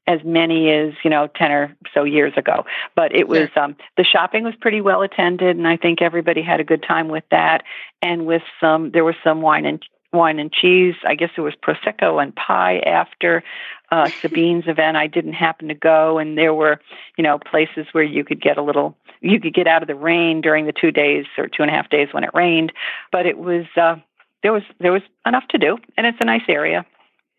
Speaker 7: as many as you know 10 or so years ago but it was um, the shopping was pretty well attended and i think everybody had a good time with that and with some there was some wine and wine and cheese i guess it was prosecco and pie after uh, sabine's event i didn't happen to go and there were you know places where you could get a little you could get out of the rain during the two days or two and a half days when it rained but it was uh, there was there was enough to do and it's a nice area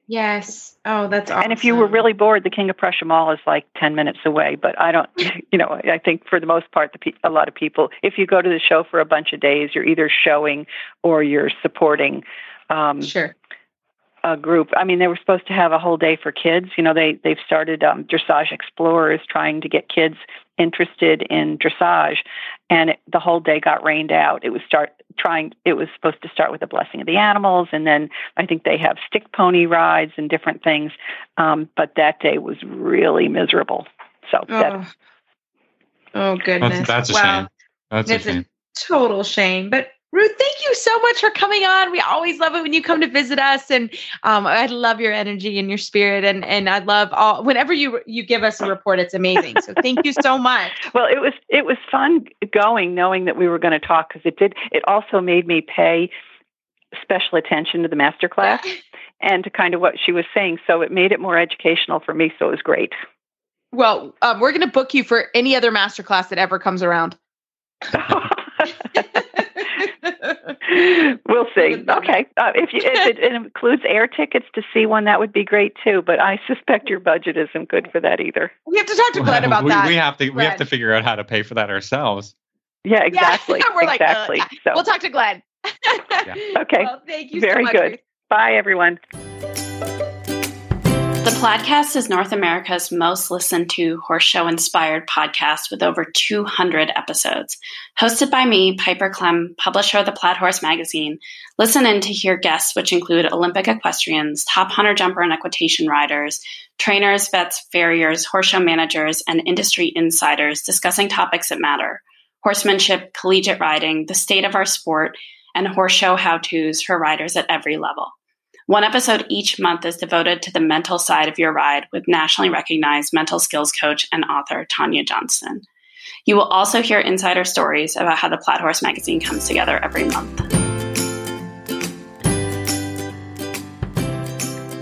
Speaker 3: Yes. Oh, that's awesome.
Speaker 7: And if you were really bored, the King of Prussia Mall is like 10 minutes away. But I don't, you know, I think for the most part, the pe- a lot of people, if you go to the show for a bunch of days, you're either showing or you're supporting.
Speaker 3: Um, sure.
Speaker 7: A group. I mean, they were supposed to have a whole day for kids. You know, they they've started um, dressage explorers trying to get kids interested in dressage, and it, the whole day got rained out. It was start trying it was supposed to start with the blessing of the animals and then i think they have stick pony rides and different things um, but that day was really miserable so oh, that,
Speaker 3: oh goodness
Speaker 2: that's, that's a wow. shame that's, that's a, shame.
Speaker 3: a total shame but Ruth, thank you so much for coming on. We always love it when you come to visit us, and um, I love your energy and your spirit, and and I love all. Whenever you you give us a report, it's amazing. So thank you so much.
Speaker 7: well, it was it was fun going, knowing that we were going to talk because it did. It also made me pay special attention to the master class and to kind of what she was saying. So it made it more educational for me. So it was great.
Speaker 3: Well, um, we're going to book you for any other master class that ever comes around.
Speaker 7: we'll see. Okay, uh, if, you, if it, it, includes air tickets to see one, that would be great too. But I suspect your budget isn't good for that either.
Speaker 3: We have to talk to Glenn about
Speaker 2: we,
Speaker 3: that.
Speaker 2: We have to. Glenn. We have to figure out how to pay for that ourselves.
Speaker 7: Yeah, exactly.
Speaker 3: Yeah, we're
Speaker 7: exactly.
Speaker 3: Like, uh, so we'll talk to Glenn.
Speaker 7: yeah. Okay.
Speaker 3: Well, thank you.
Speaker 7: Very
Speaker 3: so
Speaker 7: good. Ruth. Bye, everyone.
Speaker 8: Podcast is North America's most listened to horse show inspired podcast with over 200 episodes. Hosted by me, Piper Klemm, publisher of the Plaid Horse magazine. Listen in to hear guests, which include Olympic equestrians, top hunter jumper and equitation riders, trainers, vets, farriers, horse show managers, and industry insiders discussing topics that matter horsemanship, collegiate riding, the state of our sport, and horse show how to's for riders at every level. One episode each month is devoted to the mental side of your ride with nationally recognized mental skills coach and author Tonya Johnston. You will also hear insider stories about how the Plaid Horse magazine comes together every month.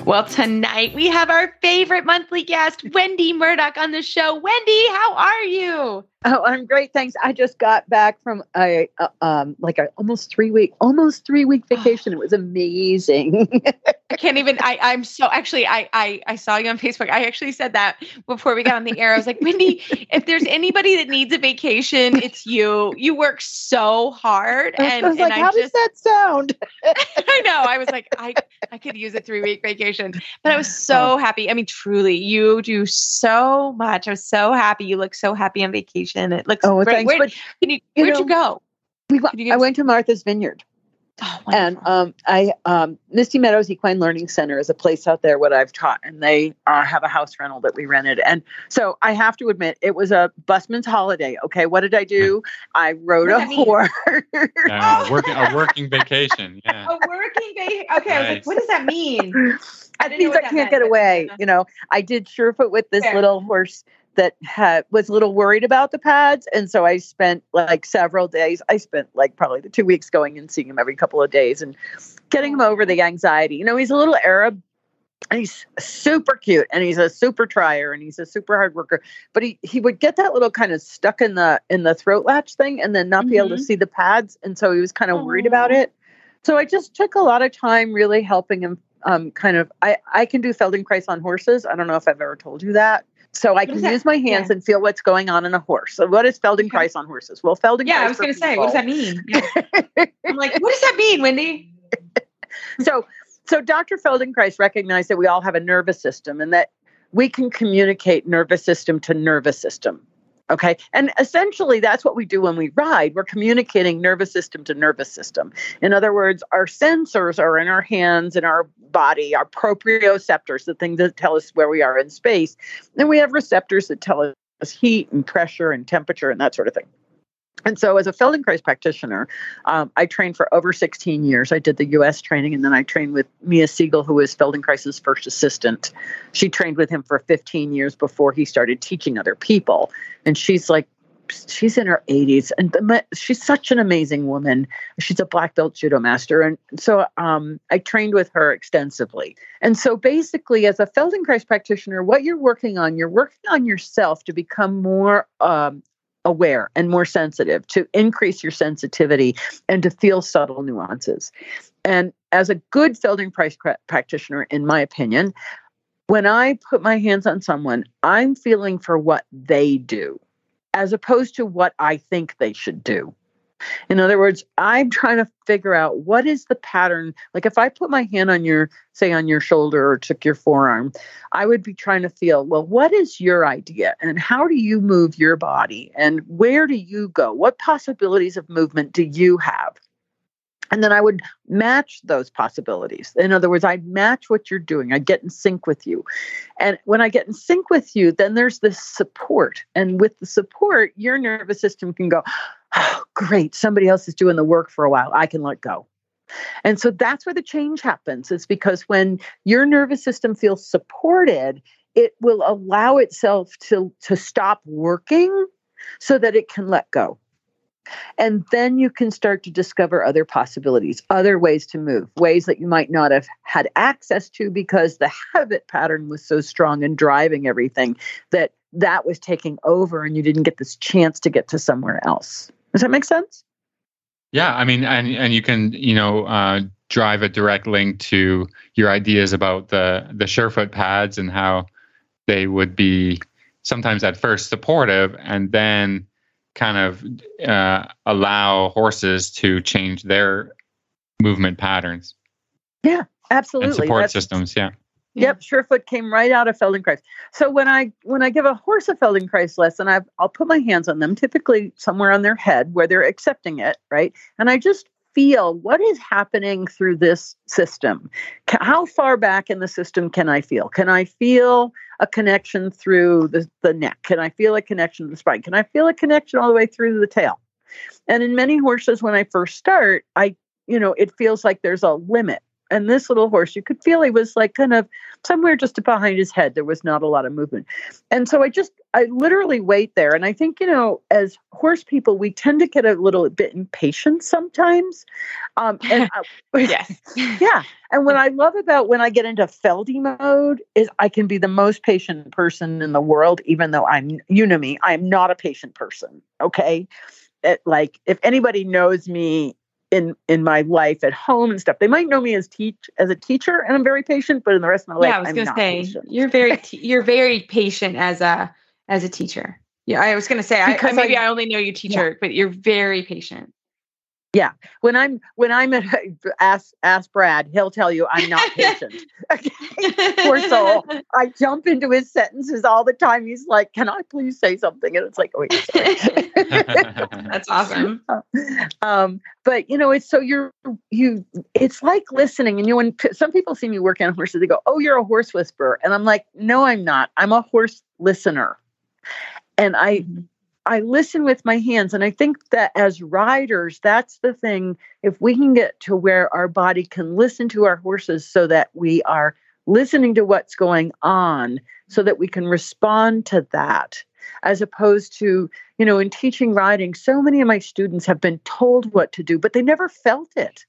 Speaker 3: Well, tonight we have our favorite monthly guest, Wendy Murdoch, on the show. Wendy, how are you?
Speaker 9: Oh, I'm great. Thanks. I just got back from a, um like a almost three week almost three week vacation. it was amazing.
Speaker 3: I can't even. I I'm so actually. I I I saw you on Facebook. I actually said that before we got on the air. I was like, Wendy, if there's anybody that needs a vacation, it's you. You work so hard, and
Speaker 9: I was like, how
Speaker 3: I
Speaker 9: does
Speaker 3: just,
Speaker 9: that sound?
Speaker 3: I know. I was like, I I could use a three week vacation, but I was oh. so oh. happy. I mean, truly, you do so much. I was so happy. You look so happy on vacation. It looks
Speaker 9: oh,
Speaker 3: great.
Speaker 9: Thanks,
Speaker 3: Where,
Speaker 9: but,
Speaker 3: you, you where'd
Speaker 9: know,
Speaker 3: you go?
Speaker 9: We, I went to Martha's Vineyard.
Speaker 3: Oh,
Speaker 9: and um, I um, Misty Meadows Equine Learning Center is a place out there what I've taught, and they uh, have a house rental that we rented. And so I have to admit, it was a busman's holiday. Okay, what did I do? I rode a horse.
Speaker 2: Uh, working, a working vacation. Yeah.
Speaker 3: A working vacation. Okay, nice. I was like, what does that mean?
Speaker 9: I means I can't meant. get away. You know, I did Surefoot with this Fair. little horse that had was a little worried about the pads, and so I spent like several days. I spent like probably the two weeks going and seeing him every couple of days and getting him over the anxiety. You know, he's a little Arab and he's super cute and he's a super trier and he's a super hard worker but he he would get that little kind of stuck in the in the throat latch thing and then not mm-hmm. be able to mm-hmm. see the pads and so he was kind of worried about it so i just took a lot of time really helping him um, kind of i i can do feldenkrais on horses i don't know if i've ever told you that so I can use my hands yeah. and feel what's going on in a horse. So what is Feldenkrais on horses? Well, Feldenkrais.
Speaker 3: Yeah, I was going to say, what does that mean? Yeah. I'm like, what does that mean, Wendy?
Speaker 9: so so Dr. Feldenkrais recognized that we all have a nervous system and that we can communicate nervous system to nervous system. Okay. And essentially, that's what we do when we ride. We're communicating nervous system to nervous system. In other words, our sensors are in our hands and our body, our proprioceptors, the things that tell us where we are in space. And we have receptors that tell us heat and pressure and temperature and that sort of thing. And so, as a Feldenkrais practitioner, um, I trained for over 16 years. I did the US training, and then I trained with Mia Segal, who was Feldenkrais's first assistant. She trained with him for 15 years before he started teaching other people. And she's like, she's in her 80s, and she's such an amazing woman. She's a black belt judo master. And so um, I trained with her extensively. And so, basically, as a Feldenkrais practitioner, what you're working on, you're working on yourself to become more um, aware and more sensitive, to increase your sensitivity and to feel subtle nuances. And as a good Feldenkrais practitioner, in my opinion, when I put my hands on someone, I'm feeling for what they do as opposed to what I think they should do. In other words, I'm trying to figure out what is the pattern. Like if I put my hand on your, say, on your shoulder or took your forearm, I would be trying to feel, well, what is your idea? And how do you move your body? And where do you go? What possibilities of movement do you have? And then I would match those possibilities. In other words, I'd match what you're doing. I'd get in sync with you. And when I get in sync with you, then there's this support. And with the support, your nervous system can go, oh, great, somebody else is doing the work for a while. I can let go. And so that's where the change happens. It's because when your nervous system feels supported, it will allow itself to, to stop working so that it can let go. And then you can start to discover other possibilities, other ways to move, ways that you might not have had access to because the habit pattern was so strong and driving everything that that was taking over and you didn't get this chance to get to somewhere else. Does that make sense?
Speaker 2: Yeah, I mean, and and you can you know uh, drive a direct link to your ideas about the the Surefoot pads and how they would be sometimes at first supportive and then kind of uh, allow horses to change their movement patterns.
Speaker 9: Yeah, absolutely.
Speaker 2: And support That's, systems. Yeah.
Speaker 9: Yep, Surefoot came right out of Feldenkrais. So when I when I give a horse a Feldenkrais lesson, I I'll put my hands on them, typically somewhere on their head where they're accepting it, right? And I just feel what is happening through this system. How far back in the system can I feel? Can I feel a connection through the, the neck? Can I feel a connection to the spine? Can I feel a connection all the way through the tail? And in many horses, when I first start, I, you know, it feels like there's a limit and this little horse, you could feel he was like kind of somewhere just behind his head. There was not a lot of movement. And so I just, I literally wait there. And I think, you know, as horse people, we tend to get a little bit impatient sometimes. Um, and
Speaker 3: uh, yes.
Speaker 9: yeah. And what I love about when I get into Feldy mode is I can be the most patient person in the world, even though I'm, you know me, I'm not a patient person. Okay. It, like if anybody knows me in in my life at home and stuff. They might know me as teach as a teacher, and I'm very patient. But in the rest of my life,
Speaker 3: yeah, I was going to say patient. you're very t- you're very patient as a as a teacher. Yeah, I was going to say I, maybe I, I, only know you teacher, yeah. but you're very patient.
Speaker 9: Yeah, when I'm when I'm at ask ask Brad, he'll tell you I'm not patient. okay, poor soul. I jump into his sentences all the time. He's like, "Can I please say something?" And it's like, "Oh, wait,
Speaker 3: that's awesome."
Speaker 9: Um, but you know, it's so you're you. It's like listening, and you know, when some people see me working on horses, they go, "Oh, you're a horse whisperer," and I'm like, "No, I'm not. I'm a horse listener." And I, mm-hmm. I listen with my hands. And I think that as riders, that's the thing. If we can get to where our body can listen to our horses so that we are listening to what's going on, so that we can respond to that, as opposed to, you know, in teaching riding, so many of my students have been told what to do, but they never felt it.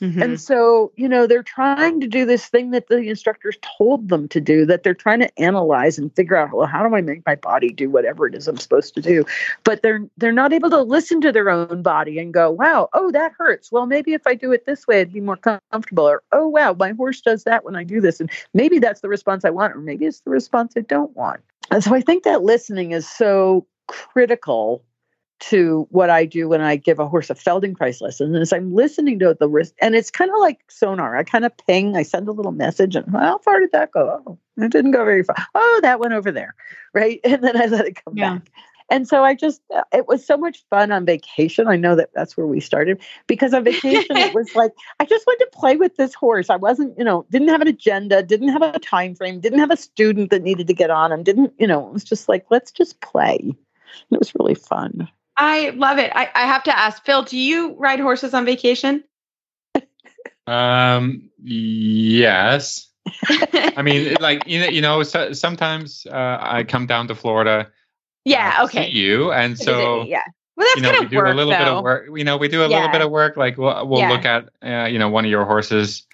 Speaker 9: Mm-hmm. And so, you know, they're trying to do this thing that the instructors told them to do, that they're trying to analyze and figure out, well, how do I make my body do whatever it is I'm supposed to do? But they're they're not able to listen to their own body and go, wow, oh, that hurts. Well, maybe if I do it this way, it'd be more comfortable. Or, oh wow, my horse does that when I do this. And maybe that's the response I want, or maybe it's the response I don't want. And so I think that listening is so critical to what I do when I give a horse a Feldenkrais lesson is I'm listening to the risk, and it's kind of like sonar. I kind of ping, I send a little message, and how far did that go? Oh, it didn't go very far. Oh, that went over there, right? And then I let it come yeah. back. And so I just, uh, it was so much fun on vacation. I know that that's where we started because on vacation it was like I just wanted to play with this horse. I wasn't, you know, didn't have an agenda, didn't have a time frame, didn't have a student that needed to get on him, didn't, you know, it was just like let's just play. And it was really fun.
Speaker 3: I love it. I, I have to ask, Phil, do you ride horses on vacation?
Speaker 2: Um, yes. I mean, like you know, you know, so, sometimes uh, I come down to Florida.
Speaker 3: Yeah. Uh, okay.
Speaker 2: you and so
Speaker 3: yeah. Well, that's
Speaker 2: you know,
Speaker 3: kind
Speaker 2: we
Speaker 3: of
Speaker 2: do
Speaker 3: work,
Speaker 2: a little
Speaker 3: though.
Speaker 2: bit of work. You know, we do a
Speaker 3: yeah.
Speaker 2: little bit of work. Like we'll, we'll
Speaker 3: yeah.
Speaker 2: look at uh, you know one of your horses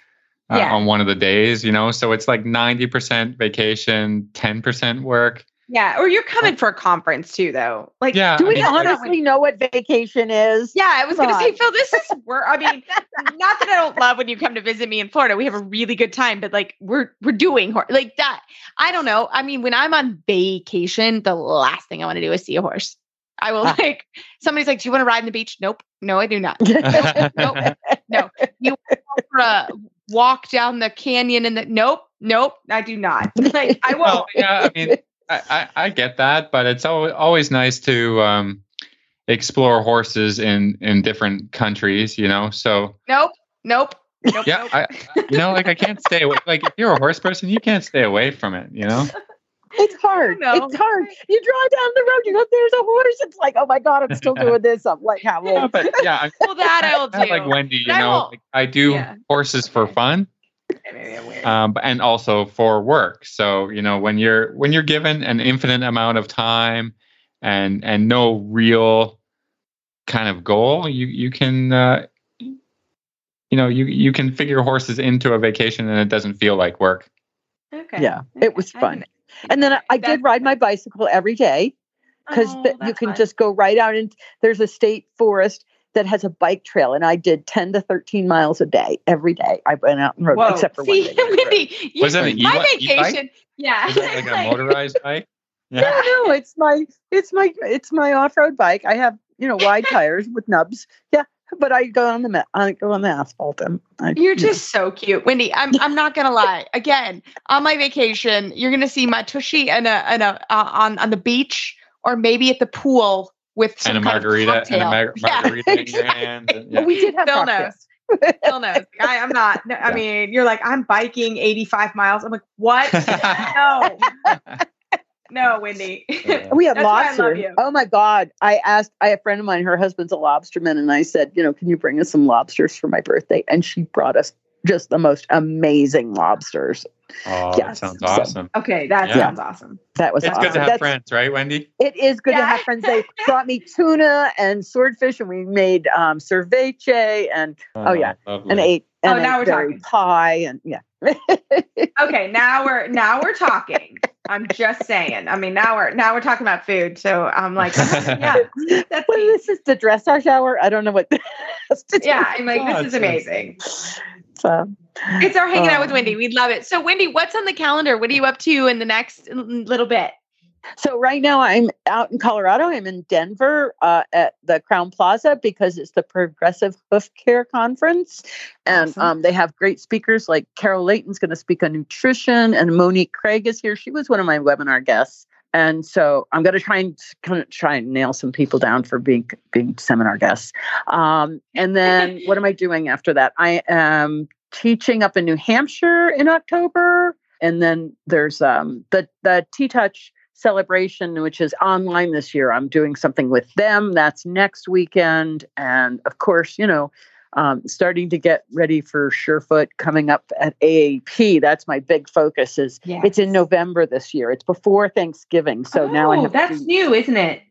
Speaker 2: uh,
Speaker 3: yeah.
Speaker 2: on one of the days. You know, so it's like ninety percent vacation, ten percent work.
Speaker 3: Yeah, or you're coming for a conference too, though. Like,
Speaker 2: yeah,
Speaker 9: do we
Speaker 2: I mean,
Speaker 9: honestly know what vacation is?
Speaker 3: Yeah, I was going to say, Phil, this is work. I mean, not that I don't love when you come to visit me in Florida. We have a really good time, but like, we're we're doing horse like that. I don't know. I mean, when I'm on vacation, the last thing I want to do is see a horse. I will ah. like somebody's like, "Do you want to ride in the beach?" Nope, no, I do not. nope, nope, no. You want for a walk down the canyon and the nope, nope, I do not. Like, I oh, won't.
Speaker 2: Well, yeah, I mean. I, I, get that, but it's always nice to um, explore horses in in different countries. You know, so
Speaker 3: nope, nope. Nope,
Speaker 2: yeah,
Speaker 3: nope.
Speaker 2: I, you know, like I can't stay away. Like if you're a horse person, you can't stay away from it. You know,
Speaker 9: it's hard. It's hard. You drive down the road, you go, "There's a horse." It's like, oh my god, I'm still doing this. I'm like, how old?
Speaker 2: Yeah, but yeah, I,
Speaker 3: well, that I'll do.
Speaker 2: Like Wendy, you know, like I do yeah. horses for fun um, and also for work. So you know when you're when you're given an infinite amount of time and and no real kind of goal, you you can uh, you know you you can figure horses into a vacation and it doesn't feel like work.
Speaker 3: Okay.
Speaker 9: Yeah, it was fun. And then I, I did ride my bicycle every day because
Speaker 3: oh,
Speaker 9: you can
Speaker 3: fun.
Speaker 9: just go right out and there's a state forest that has a bike trail, and I did ten to thirteen miles a day every day. I went out and rode,
Speaker 3: Whoa.
Speaker 9: except for
Speaker 3: See,
Speaker 9: one day.
Speaker 3: Wendy, you,
Speaker 2: Was that an
Speaker 3: my
Speaker 2: e-
Speaker 3: vacation? Yeah,
Speaker 2: Is that like a motorized bike?
Speaker 9: Yeah. No, no, it's my it's my it's my off road bike. I have you know wide tires with nubs. Yeah, but I go on the I go on the asphalt. And I,
Speaker 3: You're just so cute, Wendy. I'm I'm not gonna lie. Again, on my vacation, you're gonna see my tushy and a and a uh, on on the beach or maybe at the pool with some
Speaker 2: and a margarita
Speaker 3: kind of
Speaker 2: and a mar-
Speaker 3: Yeah,
Speaker 2: margarita in your
Speaker 3: exactly.
Speaker 2: hand. And, yeah.
Speaker 9: we did have
Speaker 3: Phil
Speaker 9: cocktails.
Speaker 3: knows. Phil knows. I, I'm not. No, I mean, you're like, I'm biking 85 miles. I'm like, what? no. No, Wendy.
Speaker 9: We had
Speaker 3: That's why
Speaker 9: lobster.
Speaker 3: you.
Speaker 9: Oh my God. I asked, I have a friend of mine, her husband's a lobsterman, and I said, you know, can you bring us some lobsters for my birthday? And she brought us just the most amazing lobsters.
Speaker 2: Oh, that
Speaker 9: Yes.
Speaker 2: sounds
Speaker 9: So-
Speaker 2: awesome.
Speaker 3: Okay, that
Speaker 2: Yeah.
Speaker 3: sounds awesome.
Speaker 9: That was
Speaker 2: It's
Speaker 9: awesome.
Speaker 2: good to have
Speaker 9: That's-
Speaker 2: friends, right, Wendy?
Speaker 9: It is good to have friends. They brought me tuna and swordfish, and we made um, ceviche and oh, yeah,
Speaker 2: lovely.
Speaker 9: and ate
Speaker 3: Oh,
Speaker 9: and
Speaker 3: now
Speaker 9: ate
Speaker 3: we're talking.
Speaker 9: pie and yeah.
Speaker 3: Okay, now we're now we're talking. I'm just saying. I mean, now we're now we're talking about food. So I'm like, yeah, that's
Speaker 9: Well, this is the dressage hour. I don't know what.
Speaker 3: yeah. I'm like,
Speaker 2: Oh,
Speaker 3: this is
Speaker 2: it's-
Speaker 3: amazing.
Speaker 9: So,
Speaker 3: It's our hanging out with
Speaker 9: um,
Speaker 3: Wendy. We love it. So, Wendy, what's on the calendar? What are you up to in the next little bit?
Speaker 9: So right now I'm out in Colorado. I'm in Denver uh, at the Crowne Plaza because it's the Progressive Hoof Care Conference, and
Speaker 3: Awesome.
Speaker 9: um, they have great speakers like Carol Layton's going to speak on nutrition, and Monique Craig is here. She was one of my webinar guests, and so I'm going to try and kind of try and nail some people down for being being seminar guests. Um, and then what am I doing after that? I am teaching up in New Hampshire in October, and then there's um, the the TTouch celebration, which is online this year. I'm doing something with them. That's next weekend. And of course, you know, um, starting to get ready for Surefoot coming up at AAEP. That's my big focus. Is yes. it's in November this year. It's before Thanksgiving, so oh, now I oh, have.
Speaker 3: That's to, new, isn't it?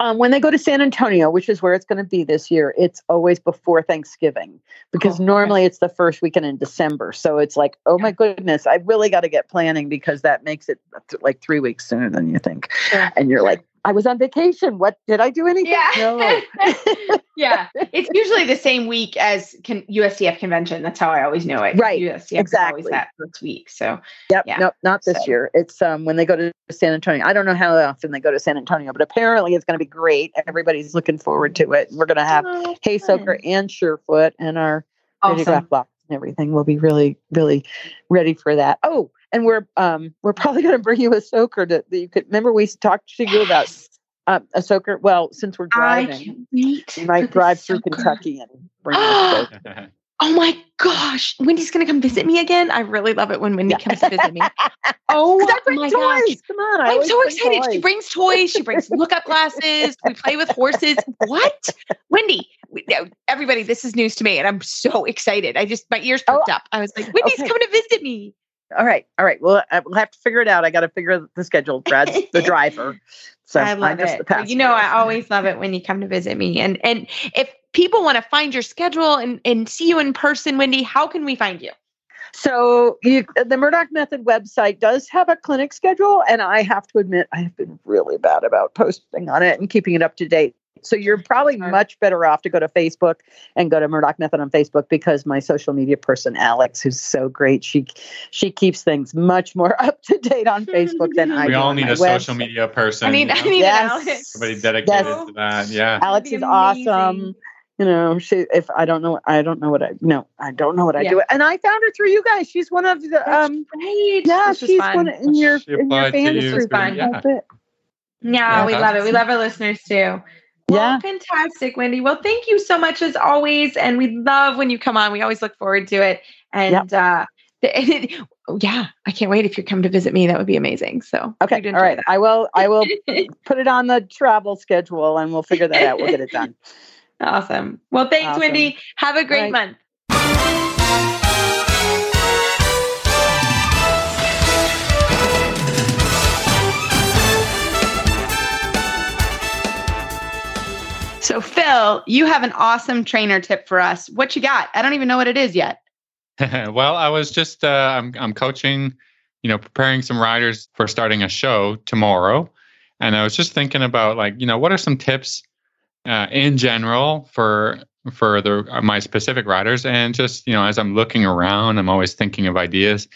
Speaker 9: Um, when they go to San Antonio, which is where it's going to be this year, it's always before Thanksgiving because oh, normally okay. it's the first weekend in December. So it's like, oh my goodness, I really got to get planning because that makes it like three weeks sooner than you think. Sure. And you're like, I was on vacation. What did I do anything?
Speaker 3: Yeah. No. yeah. It's usually the same week as con- USDF convention. That's how I always know it.
Speaker 9: Right.
Speaker 3: USDF
Speaker 9: exactly.
Speaker 3: always that first week. So
Speaker 9: Yep. Yeah. Nope. Not this so. year. It's um when they go to San Antonio. I don't know how often they go to San Antonio, but apparently it's going to be great. Everybody's looking forward to it. We're going to have oh, Hay Soaker and Surefoot and our awesome. box and everything. We'll be really, really ready for that. Oh, and we're um we're probably going to bring you a soaker that, that you could remember we talked to you about uh, a soaker. Well, since we're driving, we might drive through Kentucky and bring.
Speaker 3: Oh my gosh, Wendy's gonna come visit me again. I really love it when Wendy yeah. comes to visit me.
Speaker 9: Oh I bring my toys. gosh. Come on.
Speaker 3: I am so excited. Toys. She brings toys, she brings lookup glasses, we play with horses. What? Wendy, everybody, this is news to me, and I'm so excited. I just my ears perked oh, up. I was like, Wendy's okay. coming to visit me.
Speaker 9: All right, all right. Well, we'll have to figure it out. I got to figure the schedule. Brad's the driver,
Speaker 3: so I love it. You know, I always love it when you come to visit me. And and if people want to find your schedule and and see you in person, Wendy, how can we find you?
Speaker 9: So you, the Murdoch Method website does have a clinic schedule, and I have to admit I have been really bad about posting on it and keeping it up to date. So you're probably much better off to go to Facebook and go to Murdoch Method on Facebook because my social media person Alex, who's so great, she she keeps things much more up to date on Facebook than I. Do.
Speaker 2: We
Speaker 9: do
Speaker 2: all need a social media person.
Speaker 3: I need, I need yes. Alex.
Speaker 2: Somebody dedicated yes. to that. Yeah,
Speaker 9: Alex is awesome. You know, she. If I don't know, I don't know what I. No, I don't know what I yeah. do. And I found her through you guys. She's one of the. That's um.
Speaker 3: Great.
Speaker 9: Yeah, this she's one in your in your fans.
Speaker 3: Through, yeah. yeah, yeah, we love it. We love our listeners too. Well, yeah. fantastic, Wendy. Well, thank you so much as always. And we love when you come on. We always look forward to it. And yep. uh, yeah, I can't wait if you come to visit me. That would be amazing. So
Speaker 9: okay, all right. That. I will. I will put it on the travel schedule, and we'll figure that out. We'll get it done.
Speaker 3: Awesome. Well, thanks, awesome. Wendy. Have a great right. month. So, Phil, you have an awesome trainer tip for us. What you got? I don't even know what it is yet.
Speaker 2: well, I was just uh, I'm I'm coaching, you know, preparing some riders for starting a show tomorrow, and I was just thinking about like you know what are some tips uh, in general for for the uh, my specific riders, and just you know as I'm looking around, I'm always thinking of ideas,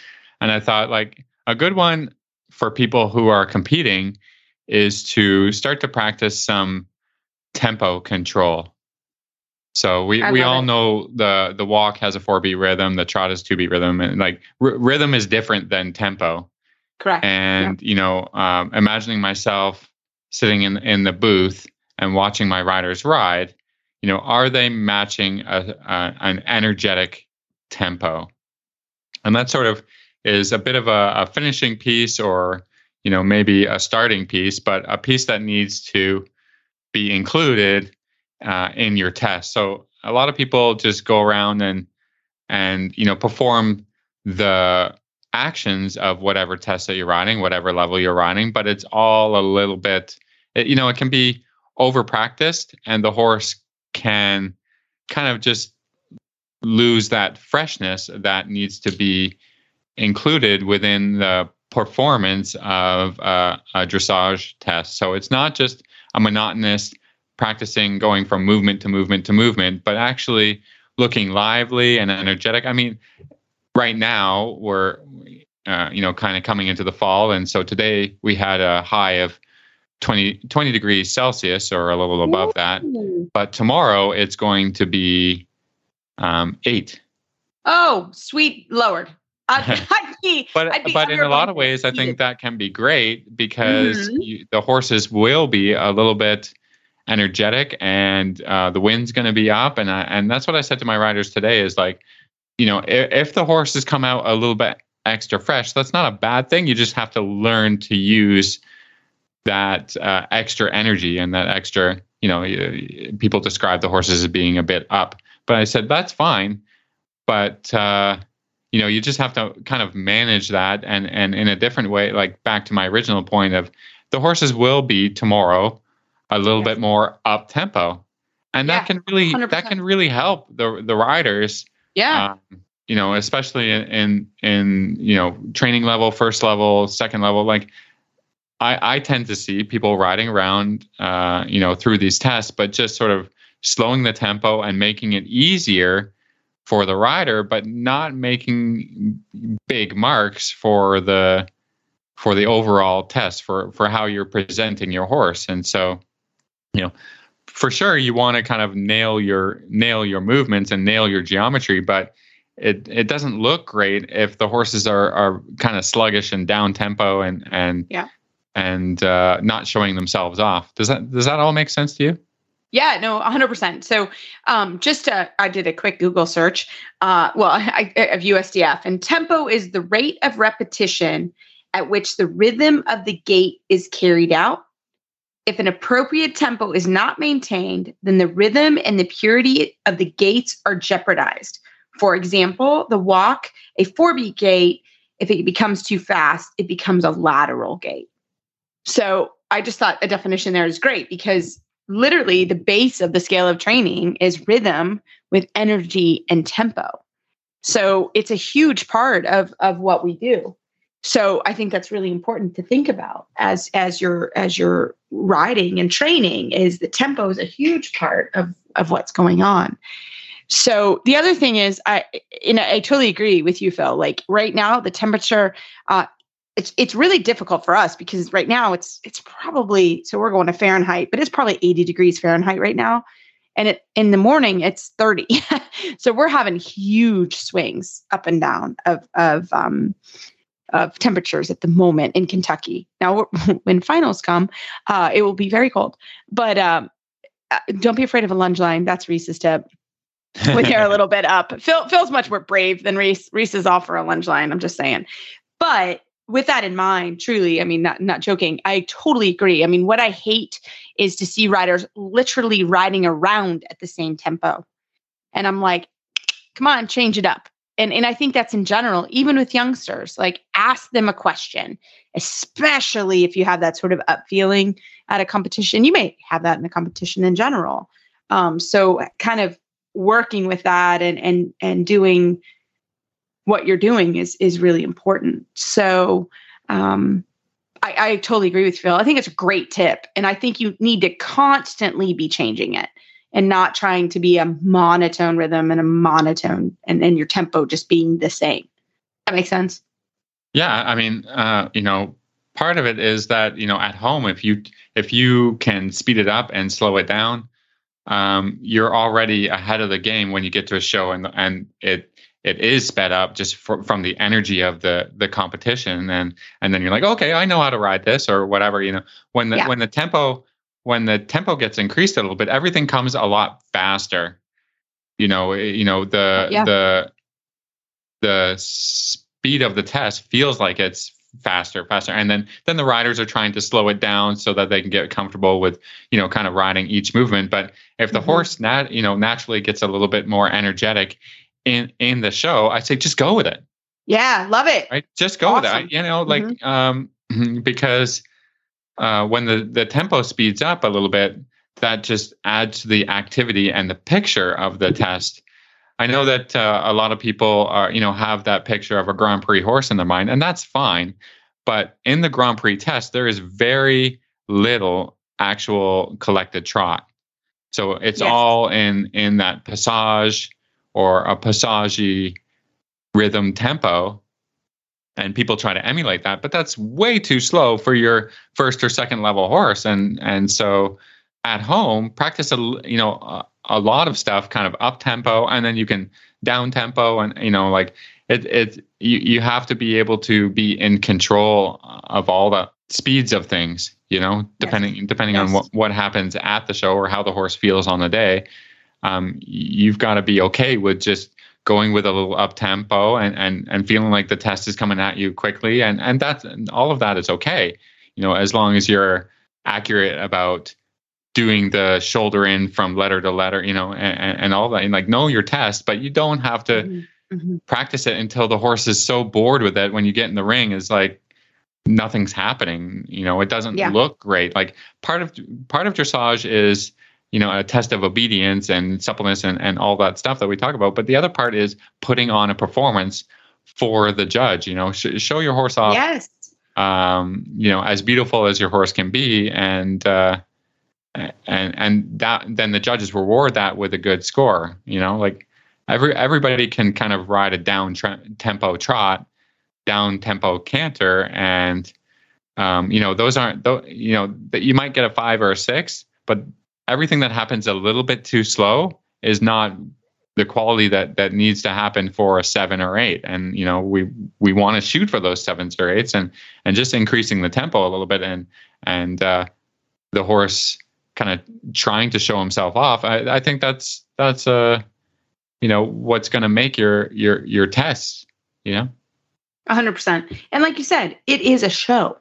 Speaker 2: and I thought like a good one for people who are competing is to start to practice some tempo control. So we, we all it. know the the walk has a four beat rhythm, the trot is two beat rhythm, and like r- rhythm is different than tempo.
Speaker 3: Correct.
Speaker 2: And you know, um, imagining myself sitting in in the booth and watching my riders ride, you know, are they matching a, a, an energetic tempo? And that sort of is a bit of a, a finishing piece, or you know, maybe a starting piece, but a piece that needs to be included uh, in your test. So a lot of people just go around and and you know perform the actions of whatever test that you're running, whatever level you're running, but it's all a little bit, it, you know, it can be over practiced, and the horse can kind of just lose that freshness that needs to be included within the performance of uh, a dressage test. So it's not just a monotonous practicing going from movement to movement to movement, but actually looking lively and energetic. I mean, right now we're uh, you know kind of coming into the fall, and so today we had a high of 20, 20 degrees Celsius or a little above that, but tomorrow it's going to be um, eight.
Speaker 3: Oh, sweet Lord. I'd,
Speaker 2: I'd be, but I'd be but in a lot of ways, I think that can be great because mm-hmm. you, the horses will be a little bit energetic, and uh, the wind's going to be up, and I, and that's what I said to my riders today is like, you know, if, if the horses come out a little bit extra fresh, that's not a bad thing. You just have to learn to use that uh, extra energy and that extra, you know, people describe the horses as being a bit up. But I said, that's fine. But, uh, you know, you just have to kind of manage that and, and in a different way, like back to my original point of the horses will be tomorrow a little yes. bit more up tempo. And yeah, that can really 100%. that can really help the the riders.
Speaker 3: Yeah. Um,
Speaker 2: you know, especially in, in in you know training level, first level, second level, like I, I tend to see people riding around, uh, you know, through these tests, but just sort of slowing the tempo and making it easier for the rider, but not making big marks for the for the overall test for for how you're presenting your horse. And so, you know, for sure you want to kind of nail your nail your movements and nail your geometry, but it it doesn't look great if the horses are are kind of sluggish and down tempo and and
Speaker 3: yeah
Speaker 2: and uh, not showing themselves off. Does that does that all make sense to you?
Speaker 3: Yeah, no, 100%. So, um, just uh, I did a quick Google search, uh, well, I, of USDF, and tempo is the rate of repetition at which the rhythm of the gait is carried out. If an appropriate tempo is not maintained, then the rhythm and the purity of the gaits are jeopardized. For example, the walk, a four beat gait, if it becomes too fast, it becomes a lateral gait. So I just thought a definition there is great because literally the base of the scale of training is rhythm with energy and tempo. So it's a huge part of of what we do. So I think that's really important to think about as as you're as you're riding and training is the tempo is a huge part of of what's going on. So the other thing is I and I totally agree with you Phil like right now the temperature uh, it's it's really difficult for us because right now it's it's probably so we're going to Fahrenheit, but it's probably 80 degrees Fahrenheit right now. And it in the morning it's 30. so we're having huge swings up and down of of um of temperatures at the moment in Kentucky. Now when finals come, uh it will be very cold. But um uh, don't be afraid of a lunge line. That's Reese's tip when you're a little bit up. Phil Phil's much more brave than Reese. Reese is off for a lunge line. I'm just saying. But with that in mind, truly, I mean, not not joking, I totally agree. I mean, what I hate is to see riders literally riding around at the same tempo. And I'm like, come on, change it up. And and I think that's in general, even with youngsters, like ask them a question, especially if you have that sort of up feeling at a competition. You may have that in a competition in general. Um, so kind of working with that and and and doing what you're doing is is really important. So um, I, I totally agree with Phil. I think it's a great tip, and I think you need to constantly be changing it and not trying to be a monotone rhythm and a monotone and, and your tempo just being the same. That makes sense.
Speaker 2: Yeah, I mean, uh, you know, part of it is that you know at home if you if you can speed it up and slow it down, um, you're already ahead of the game when you get to a show and and it it is sped up just for, from the energy of the the competition and and then you're like okay i know how to ride this or whatever you know when the yeah. when the tempo when the tempo gets increased a little bit everything comes a lot faster you know eh, you know the yeah. the the speed of the test feels like it's faster faster and then then the riders are trying to slow it down so that they can get comfortable with you know kind of riding each movement but if the mm-hmm. horse nat you know naturally gets a little bit more energetic in in the show, I say just go with it.
Speaker 3: Yeah, love it.
Speaker 2: Right, just go awesome. with it. You know, like mm-hmm. um, because uh, when the the tempo speeds up a little bit, that just adds to the activity and the picture of the test. I know that uh, a lot of people are, you know, have that picture of a Grand Prix horse in their mind, and that's fine. But in the Grand Prix test, there is very little actual collected trot. So it's yes. all in in that passage or a passage rhythm tempo and people try to emulate that but that's way too slow for your first or second level horse and and so at home practice a you know a, a lot of stuff kind of up tempo and then you can down tempo and you know like it it you, you have to be able to be in control of all the speeds of things you know depending yes. depending yes. on what what happens at the show or how the horse feels on the day um, you've got to be okay with just going with a little up tempo and, and and feeling like the test is coming at you quickly and and that's all of that is okay you You know, as long as you're accurate about doing the shoulder in from letter to letter, you know, and, and all that, and like know your test, but you don't have to mm-hmm. mm-hmm. practice it until the horse is so bored with it when you get in the ring is like nothing's happening. You know, it doesn't yeah. look great. Like part of part of dressage is you know a test of obedience and suppleness and, and all that stuff that we talk about. But the other part is putting on a performance for the judge you know sh- show your horse off
Speaker 3: yes.
Speaker 2: um, you know as beautiful as your horse can be and uh, and and that then the judges reward that with a good score you know like every everybody can kind of ride a down tra- tempo trot down tempo canter and um, you know those aren't th- you know that you might get a five or a six but everything that happens a little bit too slow is not the quality that that needs to happen for a seven or eight and you know we we want to shoot for those sevens or eights and and just increasing the tempo a little bit and and uh, the horse kind of trying to show himself off, I, I think that's that's uh you know what's going to make your your your test. You know,
Speaker 3: hundred percent. And like you said, it is a show.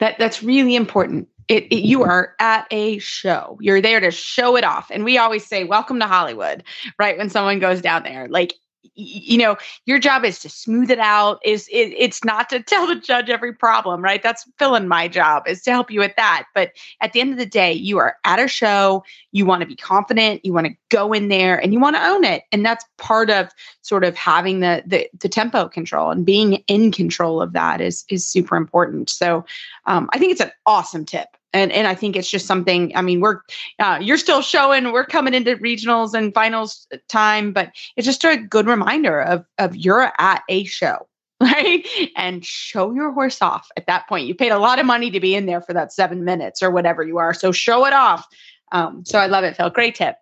Speaker 3: That that's really important. It, it, you are at a show. You're there to show it off. And we always say, "Welcome to Hollywood," right? When someone goes down there, like you know your job is to smooth it out is it, it's not to tell the judge every problem right? That's filling my job is to help you with that. But at the end of the day you are at a show you want to be confident you want to go in there and you want to own it. And that's part of sort of having the, the the, tempo control and being in control of that is is super important. So um, i think it's an awesome tip and and I think it's just something. I mean, we're uh, you're still showing. We're coming into regionals and finals time, but it's just a good reminder of of you're at a show, right? And show your horse off at that point. You paid a lot of money to be in there for that seven minutes or whatever you are, so show it off. Um, so I love it, Phil. Great tip.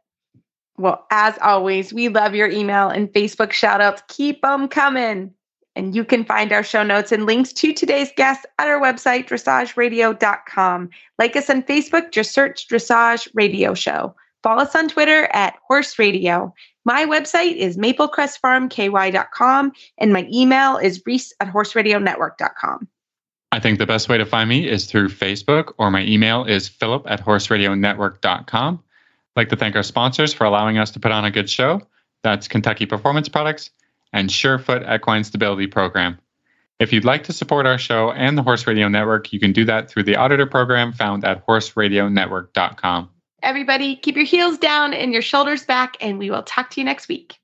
Speaker 3: Well, as always, we love your email and Facebook shout outs. Keep them coming. And you can find our show notes and links to today's guest at our website, dressageradio.com. Like us on Facebook, just search Dressage Radio Show. Follow us on Twitter at Horse Radio. My website is maplecrestfarmky.com and my email is reese at horseradionetwork.com.
Speaker 2: I think the best way to find me is through Facebook or my email is philip at horseradionetwork.com. I'd like to thank our sponsors for allowing us to put on a good show. That's Kentucky Performance Products and Surefoot Equine Stability Program. If you'd like to support our show and the Horse Radio Network, you can do that through the auditor program found at horseradionetwork.com.
Speaker 3: Everybody, keep your heels down and your shoulders back, and we will talk to you next week.